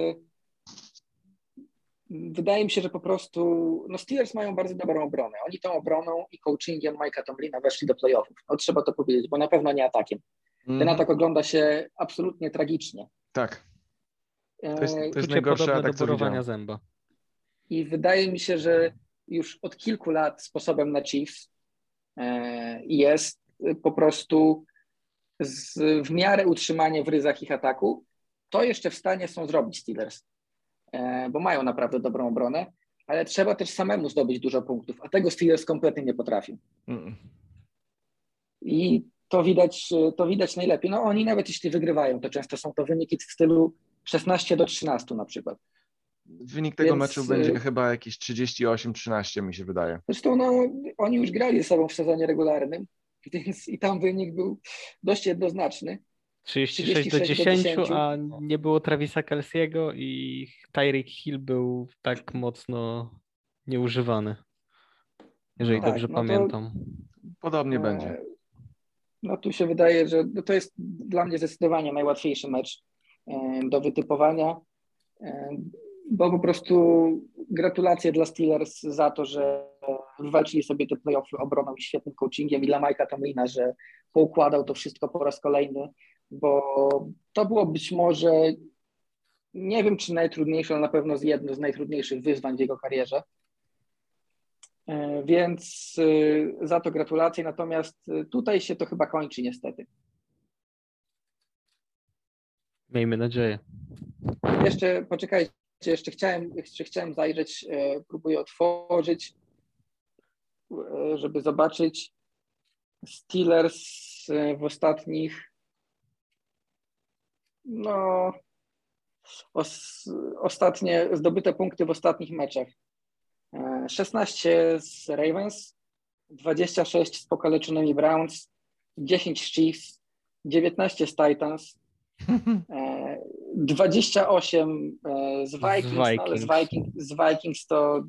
Speaker 2: wydaje mi się, że po prostu no Steelers mają bardzo dobrą obronę. Oni tą obroną i coachingiem Mike'a Tomlina weszli do playoffów. No trzeba to powiedzieć, bo na pewno nie atakiem. Ten
Speaker 3: mhm,
Speaker 2: atak ogląda się absolutnie tragicznie.
Speaker 3: tak, to jest, to jest
Speaker 4: Czucie
Speaker 3: najgorszy atak,
Speaker 4: do
Speaker 3: co widziałem.
Speaker 4: zęba.
Speaker 2: I wydaje mi się, że już od kilku lat sposobem na Chiefs e, jest po prostu z, w miarę utrzymanie w ryzach ich ataku. To jeszcze w stanie są zrobić Steelers, e, bo mają naprawdę dobrą obronę, ale trzeba też samemu zdobyć dużo punktów, a tego Steelers kompletnie nie potrafią.
Speaker 3: Mm.
Speaker 2: I to widać, to widać najlepiej. No oni nawet jeśli wygrywają, to często są to wyniki w stylu 16 do 13 na przykład.
Speaker 3: Wynik tego
Speaker 2: Więc,
Speaker 3: meczu będzie
Speaker 2: y-
Speaker 3: chyba jakieś 38-13 mi się wydaje.
Speaker 2: Zresztą no, oni już grali ze sobą w sezonie regularnym, *laughs* więc i tam wynik był dość jednoznaczny.
Speaker 4: 36 do
Speaker 2: 36 do
Speaker 4: 10,
Speaker 2: 10.
Speaker 4: a nie było Travisa Kelsiego i Tyreek Hill był tak mocno nieużywany. Jeżeli
Speaker 3: No.
Speaker 2: Tak,
Speaker 4: dobrze
Speaker 2: no
Speaker 4: pamiętam.
Speaker 3: Podobnie
Speaker 2: E,
Speaker 3: będzie.
Speaker 2: No tu się wydaje, że no, to jest dla mnie zdecydowanie najłatwiejszy mecz do wytypowania, bo po prostu gratulacje dla Steelers za to, że wywalczyli sobie te playoffy obroną i świetnym coachingiem i dla Majka Tomlina, że poukładał to wszystko po raz kolejny, bo to było być może, nie wiem czy najtrudniejsze, ale na pewno jedno z najtrudniejszych wyzwań w jego karierze. E, Więc y, za to gratulacje, natomiast y, tutaj się to chyba kończy niestety.
Speaker 4: Miejmy nadzieję.
Speaker 2: Jeszcze poczekajcie, jeszcze chciałem, jeszcze chciałem zajrzeć, e, próbuję otworzyć, e, żeby zobaczyć Steelers w ostatnich no os, ostatnie zdobyte punkty w ostatnich meczach. E, 16 z Ravens, 26 z pokaleczonymi Browns, 10 z Chiefs, 19 z Titans, *laughs* e, 28 e, z Vikings, no, ale z,
Speaker 4: Vikings.
Speaker 2: Viking, z Vikings to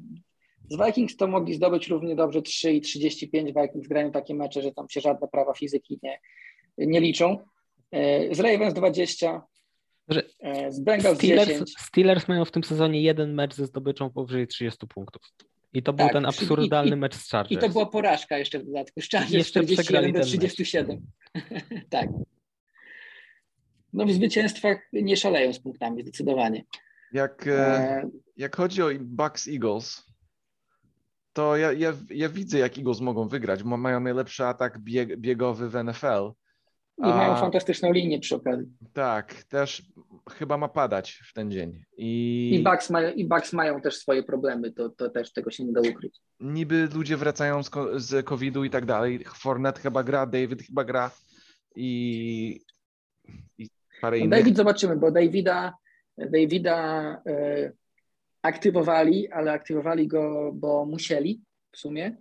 Speaker 2: z Vikings to mogli zdobyć równie dobrze 3 i 35. Vikings grają takie mecze, że tam się żadne prawa fizyki nie, nie liczą. E, Z Ravens 20,
Speaker 4: Że
Speaker 2: e, z Bengals
Speaker 4: Steelers,
Speaker 2: 10.
Speaker 4: Steelers mają w tym sezonie jeden mecz ze zdobyczą powyżej 30 punktów. I to był
Speaker 2: Tak,
Speaker 4: ten
Speaker 2: przy- i-
Speaker 4: absurdalny
Speaker 2: i-
Speaker 4: mecz z
Speaker 2: I
Speaker 4: Chargers.
Speaker 2: to była porażka jeszcze w dodatku. Z Chargers
Speaker 4: Jeszcze
Speaker 2: 41
Speaker 4: przegrali
Speaker 2: do
Speaker 4: ten mecz.
Speaker 2: 37. *laughs* tak. No w zwycięstwach nie szaleją z punktami, zdecydowanie.
Speaker 3: Jak, e,
Speaker 2: E,
Speaker 3: jak chodzi o Bucks Eagles, to ja, ja, ja widzę, jak Eagles mogą wygrać. Ma- Mają najlepszy atak bieg, biegowy w NFL.
Speaker 2: I mają
Speaker 3: A-
Speaker 2: fantastyczną linię przy okazji.
Speaker 3: Tak, też chyba ma padać w ten dzień. I,
Speaker 2: I Bucks mają, i Bucks mają też swoje problemy, to, to też tego się nie da ukryć.
Speaker 3: niby ludzie wracają z, z COVID-u i tak dalej. Fournette chyba gra, David chyba gra i, i parę
Speaker 2: No
Speaker 3: innych.
Speaker 2: David zobaczymy, bo Davida, Davida e, aktywowali, ale aktywowali go, bo musieli w sumie,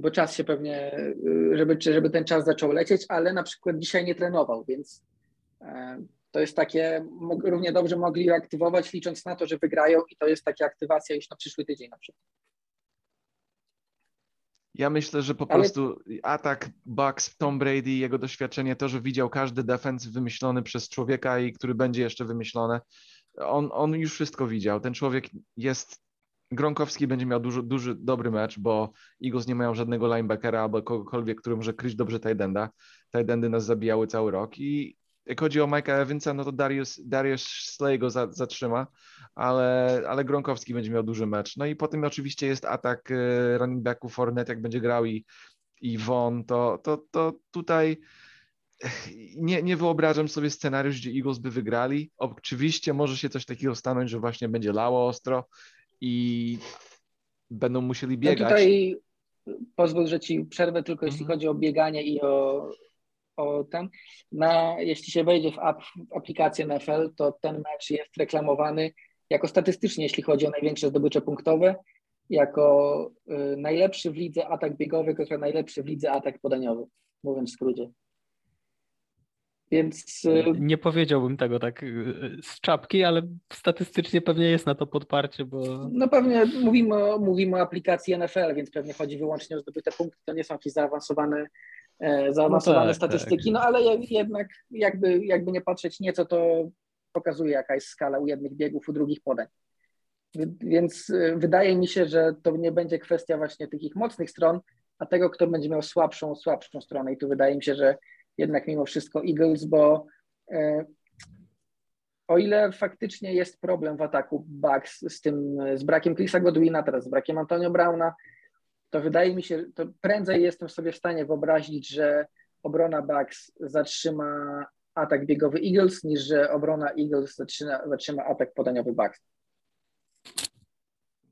Speaker 2: bo czas się pewnie, e, żeby, żeby ten czas zaczął lecieć, ale na przykład dzisiaj nie trenował, więc e, to jest takie, równie dobrze mogli aktywować, licząc na to, że wygrają i to jest taka aktywacja już na przyszły tydzień na przykład.
Speaker 3: Ja myślę, że po
Speaker 2: Ale-
Speaker 3: prostu atak Bucks, Tom Brady, jego doświadczenie, to, że widział każdy defens wymyślony przez człowieka i który będzie jeszcze wymyślony, on, on już wszystko widział. Ten człowiek jest. Gronkowski będzie miał duży, duży, dobry mecz, bo Eagles nie mają żadnego linebackera albo kogokolwiek, który może kryć dobrze tight enda. Tight endy nas zabijały cały rok i jak chodzi o Mike'a Evansa, no to Darius, Darius Slay go za, zatrzyma, ale, ale Gronkowski będzie miał duży mecz. No i potem oczywiście jest atak e, running backów Fournette, jak będzie grał i, i Von, to, to, to tutaj nie, nie wyobrażam sobie scenariusz, gdzie Eagles by wygrali. Oczywiście może się coś takiego stanąć, że właśnie będzie lało ostro i będą musieli
Speaker 2: No
Speaker 3: biegać.
Speaker 2: tutaj pozwól, że ci przerwę tylko jeśli
Speaker 3: Mhm.
Speaker 2: chodzi o bieganie i o, o ten. Na, jeśli się wejdzie w, app, w aplikację NFL, to ten mecz jest reklamowany jako statystycznie, jeśli chodzi o największe zdobycze punktowe, jako y, najlepszy w lidze atak biegowy kontra najlepszy w lidze atak podaniowy, mówiąc w skrócie. Więc y,
Speaker 4: Nie powiedziałbym tego tak y, z czapki, ale statystycznie pewnie jest na to podparcie, bo
Speaker 2: no pewnie mówimy o, mówimy o aplikacji NFL, więc pewnie chodzi wyłącznie o zdobyte punkty, to nie są jakieś zaawansowane, e, zaawansowane
Speaker 4: tak,
Speaker 2: statystyki, no ale je- jednak jakby, jakby nie patrzeć nieco, to pokazuje jaka jest skala u jednych biegów, u drugich podań. Więc y, wydaje mi się, że to nie będzie kwestia właśnie tych ich mocnych stron, a tego, kto będzie miał słabszą, słabszą stronę. I tu wydaje mi się, że jednak mimo wszystko Eagles, bo e, o ile faktycznie jest problem w ataku Bucks z tym, z brakiem Chrisa Godwina, teraz z brakiem Antonio Browna, to wydaje mi się, to prędzej jestem sobie w stanie wyobrazić, że obrona Bucks zatrzyma atak biegowy Eagles, niż że obrona Eagles zatrzyma, zatrzyma atak podaniowy Bucks.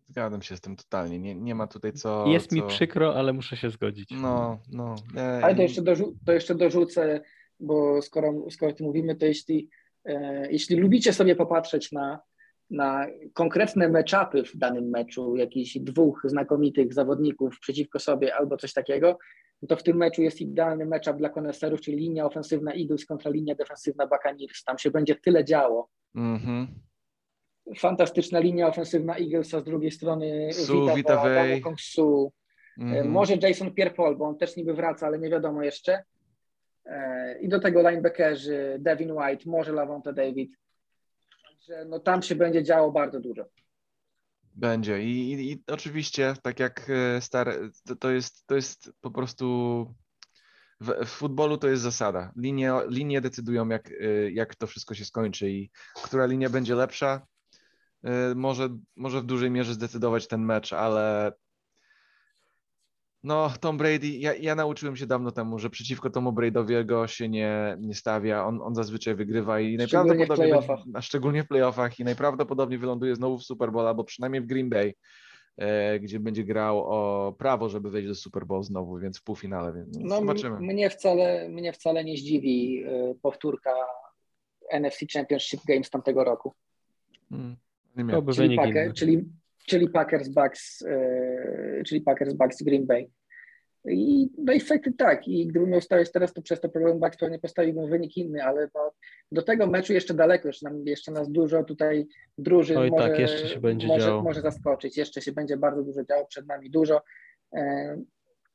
Speaker 3: Zgadzam się z tym totalnie. Nie, nie ma tutaj co.
Speaker 4: jest mi
Speaker 3: co...
Speaker 4: przykro, ale muszę się zgodzić.
Speaker 3: No, no. e,
Speaker 2: Ale to jeszcze, dorzu- to jeszcze dorzucę, bo skoro, skoro o tym mówimy, to jeśli, e, jeśli lubicie sobie popatrzeć na, na konkretne meczapy w danym meczu, jakichś dwóch znakomitych zawodników przeciwko sobie albo coś takiego, to w tym meczu jest idealny matchup dla koneserów, czyli linia ofensywna Eagles kontra linia defensywna Buccaneers. Tam się będzie tyle działo.
Speaker 3: Mhm.
Speaker 2: Fantastyczna linia ofensywna Eaglesa z drugiej strony
Speaker 3: Su,
Speaker 2: Vita,
Speaker 3: Vita
Speaker 2: Su, E,
Speaker 3: Mhm.
Speaker 2: Może Jason Pierre-Paul, bo on też niby wraca, ale nie wiadomo jeszcze. E, I do tego linebackerzy, Devin White, może Lavonte David. Także no tam się będzie działo bardzo dużo.
Speaker 3: Będzie. I, i, I oczywiście, tak jak e, stare, to, to, jest, to jest po prostu. W, w futbolu to jest zasada. Linie, linie decydują, jak, jak to wszystko się skończy i która linia będzie lepsza, może, może w dużej mierze zdecydować ten mecz, ale no, Tom Brady, ja, ja nauczyłem się dawno temu, że przeciwko Tomu Brady'owiego się nie, nie stawia. On, on zazwyczaj wygrywa i
Speaker 2: Szczególnie w
Speaker 3: najprawdopodobniej, będzie- szczególnie w playoffach i najprawdopodobniej wyląduje znowu w Super Bowl, albo przynajmniej w Green Bay, e, gdzie będzie grał o prawo, żeby wejść do Super Bowl znowu, więc w półfinale, więc
Speaker 2: No,
Speaker 3: zobaczymy.
Speaker 2: mnie, wcale, mnie wcale nie zdziwi e, powtórka NFC Championship Games tamtego roku.
Speaker 3: Mm,
Speaker 4: To by
Speaker 2: Czyli,
Speaker 4: wynik
Speaker 2: Packer, czyli, czyli Packers Bucks, e, czyli Packers Bucks Green Bay. I no i fakty tak. I gdybym miał stawiać teraz, to przez to problem Bucks pewnie postawiłbym wynik inny, ale no, do tego meczu jeszcze daleko, jeszcze, nam, jeszcze nas dużo tutaj drużyn
Speaker 4: Oj,
Speaker 2: może,
Speaker 4: tak, jeszcze się będzie
Speaker 2: może,
Speaker 4: działo.
Speaker 2: może zaskoczyć. Jeszcze się będzie bardzo dużo działo, przed nami dużo. E,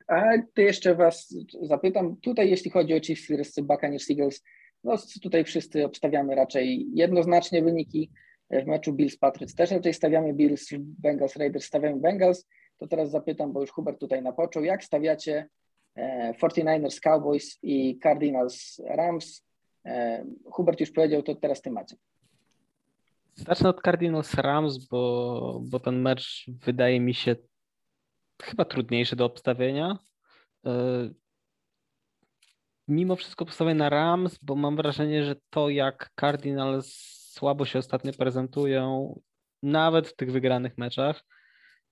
Speaker 2: A ty jeszcze was zapytam, tutaj jeśli chodzi o Chiefs Steelers, Buccaneers Eagles, no tutaj wszyscy obstawiamy raczej jednoznacznie wyniki. W meczu Bills Patriots też raczej stawiamy Bills, Bengals Raiders stawiamy Bengals. To teraz zapytam, bo już Hubert tutaj napoczął, jak stawiacie e, 49ers Cowboys i Cardinals Rams? E, Hubert już powiedział, to teraz ty macie.
Speaker 4: Zacznę od Cardinals Rams, bo, bo ten mecz wydaje mi się chyba trudniejszy do obstawienia. E, Mimo wszystko postawię na Rams, bo mam wrażenie, że to jak Cardinals słabo się ostatnio prezentują, nawet w tych wygranych meczach,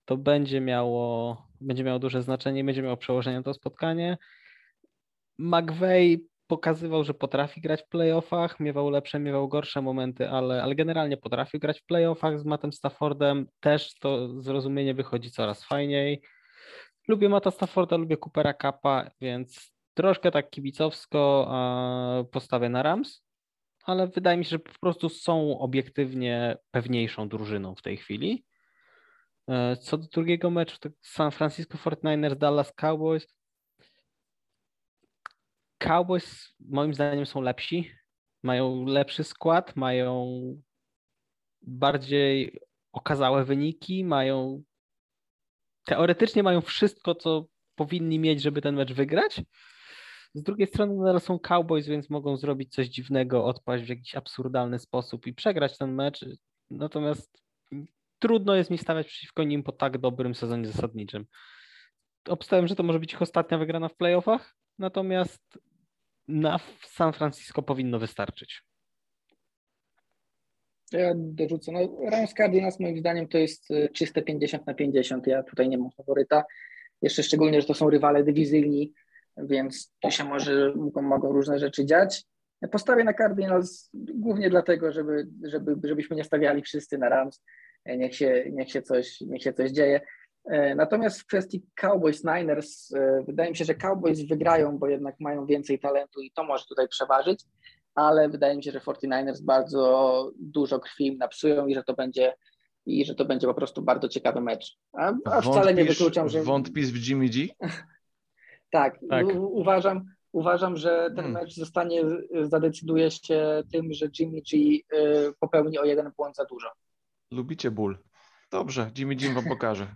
Speaker 4: to będzie miało, będzie miało duże znaczenie i będzie miało przełożenie na to spotkanie. McVay pokazywał, że potrafi grać w playoffach, miewał lepsze, miewał gorsze momenty, ale, ale generalnie potrafił grać w playoffach z Mattem Staffordem. Też to zrozumienie wychodzi coraz fajniej. Lubię Matta Stafforda, lubię Coopera Kappa, więc troszkę tak kibicowsko postawię na Rams, ale wydaje mi się, że po prostu są obiektywnie pewniejszą drużyną w tej chwili. E, Co do drugiego meczu, to San Francisco 49ers, Dallas Cowboys. Cowboys moim zdaniem są lepsi, mają lepszy skład, mają bardziej okazałe wyniki, mają teoretycznie mają wszystko, co powinni mieć, żeby ten mecz wygrać. Z drugiej strony nadal są Cowboys, więc mogą zrobić coś dziwnego, odpaść w jakiś absurdalny sposób i przegrać ten mecz. Natomiast trudno jest mi stawiać przeciwko nim po tak dobrym sezonie zasadniczym. Obstawiam, że to może być ich ostatnia wygrana w playoffach, natomiast na San Francisco powinno wystarczyć.
Speaker 2: Ja dorzucę. No, Rams Cardinals moim zdaniem to jest y, czyste 50 na 50. Ja tutaj nie mam faworyta. Jeszcze szczególnie, że to są rywale dywizyjni, więc to się może mogą, mogą różne rzeczy dziać. Postawię na Cardinals głównie dlatego, żeby, żeby, żebyśmy nie stawiali wszyscy na Rams. Niech się, niech się, coś, niech się coś dzieje. Natomiast w kwestii Cowboys Niners, wydaje mi się, że Cowboys wygrają, bo jednak mają więcej talentu i to może tutaj przeważyć, ale wydaje mi się, że 49ers bardzo dużo krwi im napsują i że to będzie i że to będzie po prostu bardzo ciekawy mecz. A, a wcale nie wykluczam, że.
Speaker 3: Wątpisz w Jimmy G? *laughs*
Speaker 2: tak, tak. U, uważam, uważam, że ten hmm. mecz zostanie, zadecyduje się tym, że Jimmy G y, popełni o jeden błąd za dużo.
Speaker 3: Lubicie ból. Dobrze, Jimmy G wam pokaże.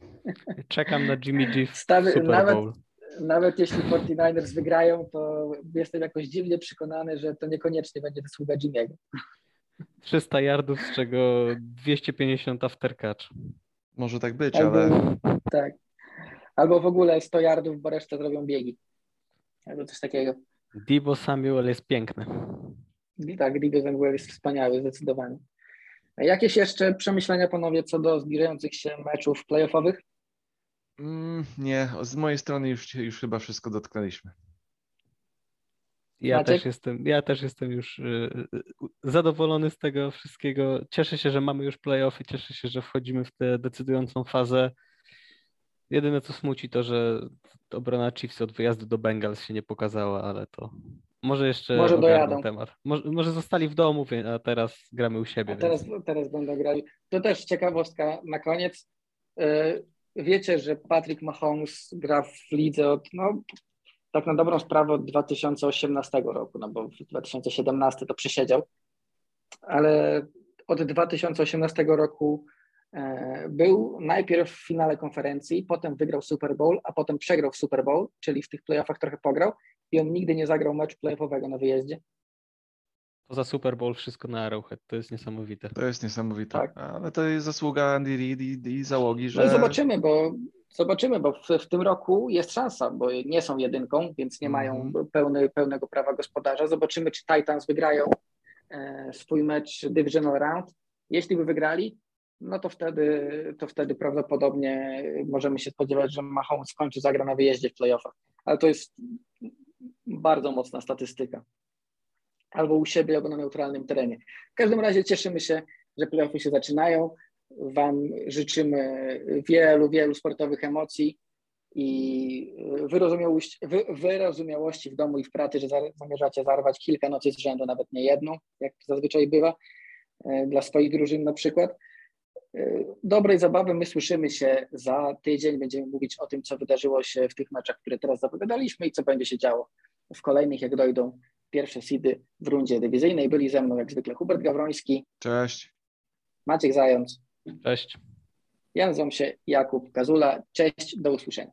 Speaker 3: *laughs*
Speaker 4: Czekam na Jimmy G w Stawy, Super
Speaker 2: nawet,
Speaker 4: Bowl.
Speaker 2: Nawet jeśli 49ers wygrają, to jestem jakoś dziwnie przekonany, że to niekoniecznie będzie wysługa Jimmy'ego. *laughs*
Speaker 4: 300 yardów, z czego 250 aftercatch.
Speaker 3: Może tak być,
Speaker 2: Albo,
Speaker 3: ale...
Speaker 2: Tak. Albo w ogóle 100 yardów, bo resztę zrobią biegi. Albo coś takiego.
Speaker 4: Dibo Samuel jest piękny.
Speaker 2: Tak, Dibo Samuel jest wspaniały, zdecydowanie. Jakieś jeszcze przemyślenia, panowie, co do zbliżających się meczów playoffowych?
Speaker 3: Mm, nie, z mojej strony już, już chyba wszystko dotknęliśmy.
Speaker 4: Ja też, jestem, ja też jestem już y, y, zadowolony z tego wszystkiego. Cieszę się, że mamy już playoffy, cieszę się, że wchodzimy w tę decydującą fazę. Jedyne co smuci to, że obrona Chiefs od wyjazdu do Bengals się nie pokazała, ale to może jeszcze
Speaker 2: może dojadą.
Speaker 4: temat. Może, może, zostali w domu, a teraz gramy u siebie.
Speaker 2: Teraz, teraz będą grali. To też ciekawostka na koniec. Y, wiecie, że Patrick Mahomes gra w lidze od no, tak na dobrą sprawę od 2018 roku, no bo w 2017 to przesiedział, ale od 2018 roku e, był najpierw w finale konferencji, potem wygrał Super Bowl, a potem przegrał w Super Bowl, czyli w tych playoffach trochę pograł i on nigdy nie zagrał meczu playoffowego na wyjeździe.
Speaker 4: Poza Super Bowl wszystko na Arrowhead, to jest niesamowite.
Speaker 3: To jest niesamowite, tak. ale to jest zasługa Andy Reid i, i załogi, że...
Speaker 2: No zobaczymy, bo Zobaczymy, bo w, w, tym roku jest szansa, bo nie są jedynką, więc nie mają mhm. pełny, pełnego prawa gospodarza. Zobaczymy, czy Titans wygrają e, swój mecz Divisional Round. Jeśli by wygrali, no to wtedy, to wtedy prawdopodobnie możemy się spodziewać, że Mahomes skończy zagra na wyjeździe w playoffach. Ale to jest bardzo mocna statystyka. Albo u siebie, albo na neutralnym terenie. W każdym razie cieszymy się, że playoffy się zaczynają. Wam życzymy wielu, wielu sportowych emocji i wyrozumiałości, wyrozumiałości w domu i w pracy, że zamierzacie zarwać kilka nocy z rzędu, nawet nie jedną, jak zazwyczaj bywa, e, dla swoich drużyn na przykład. E, dobrej zabawy, my słyszymy się za tydzień, będziemy mówić o tym, co wydarzyło się w tych meczach, które teraz zapowiadaliśmy i co będzie się działo w kolejnych, jak dojdą pierwsze seedy w rundzie dywizyjnej. Byli ze mną jak zwykle Hubert Gawroński.
Speaker 3: Cześć.
Speaker 2: Maciek Zając.
Speaker 4: Cześć.
Speaker 2: Ja nazywam się Jakub Kazula. Cześć, do usłyszenia.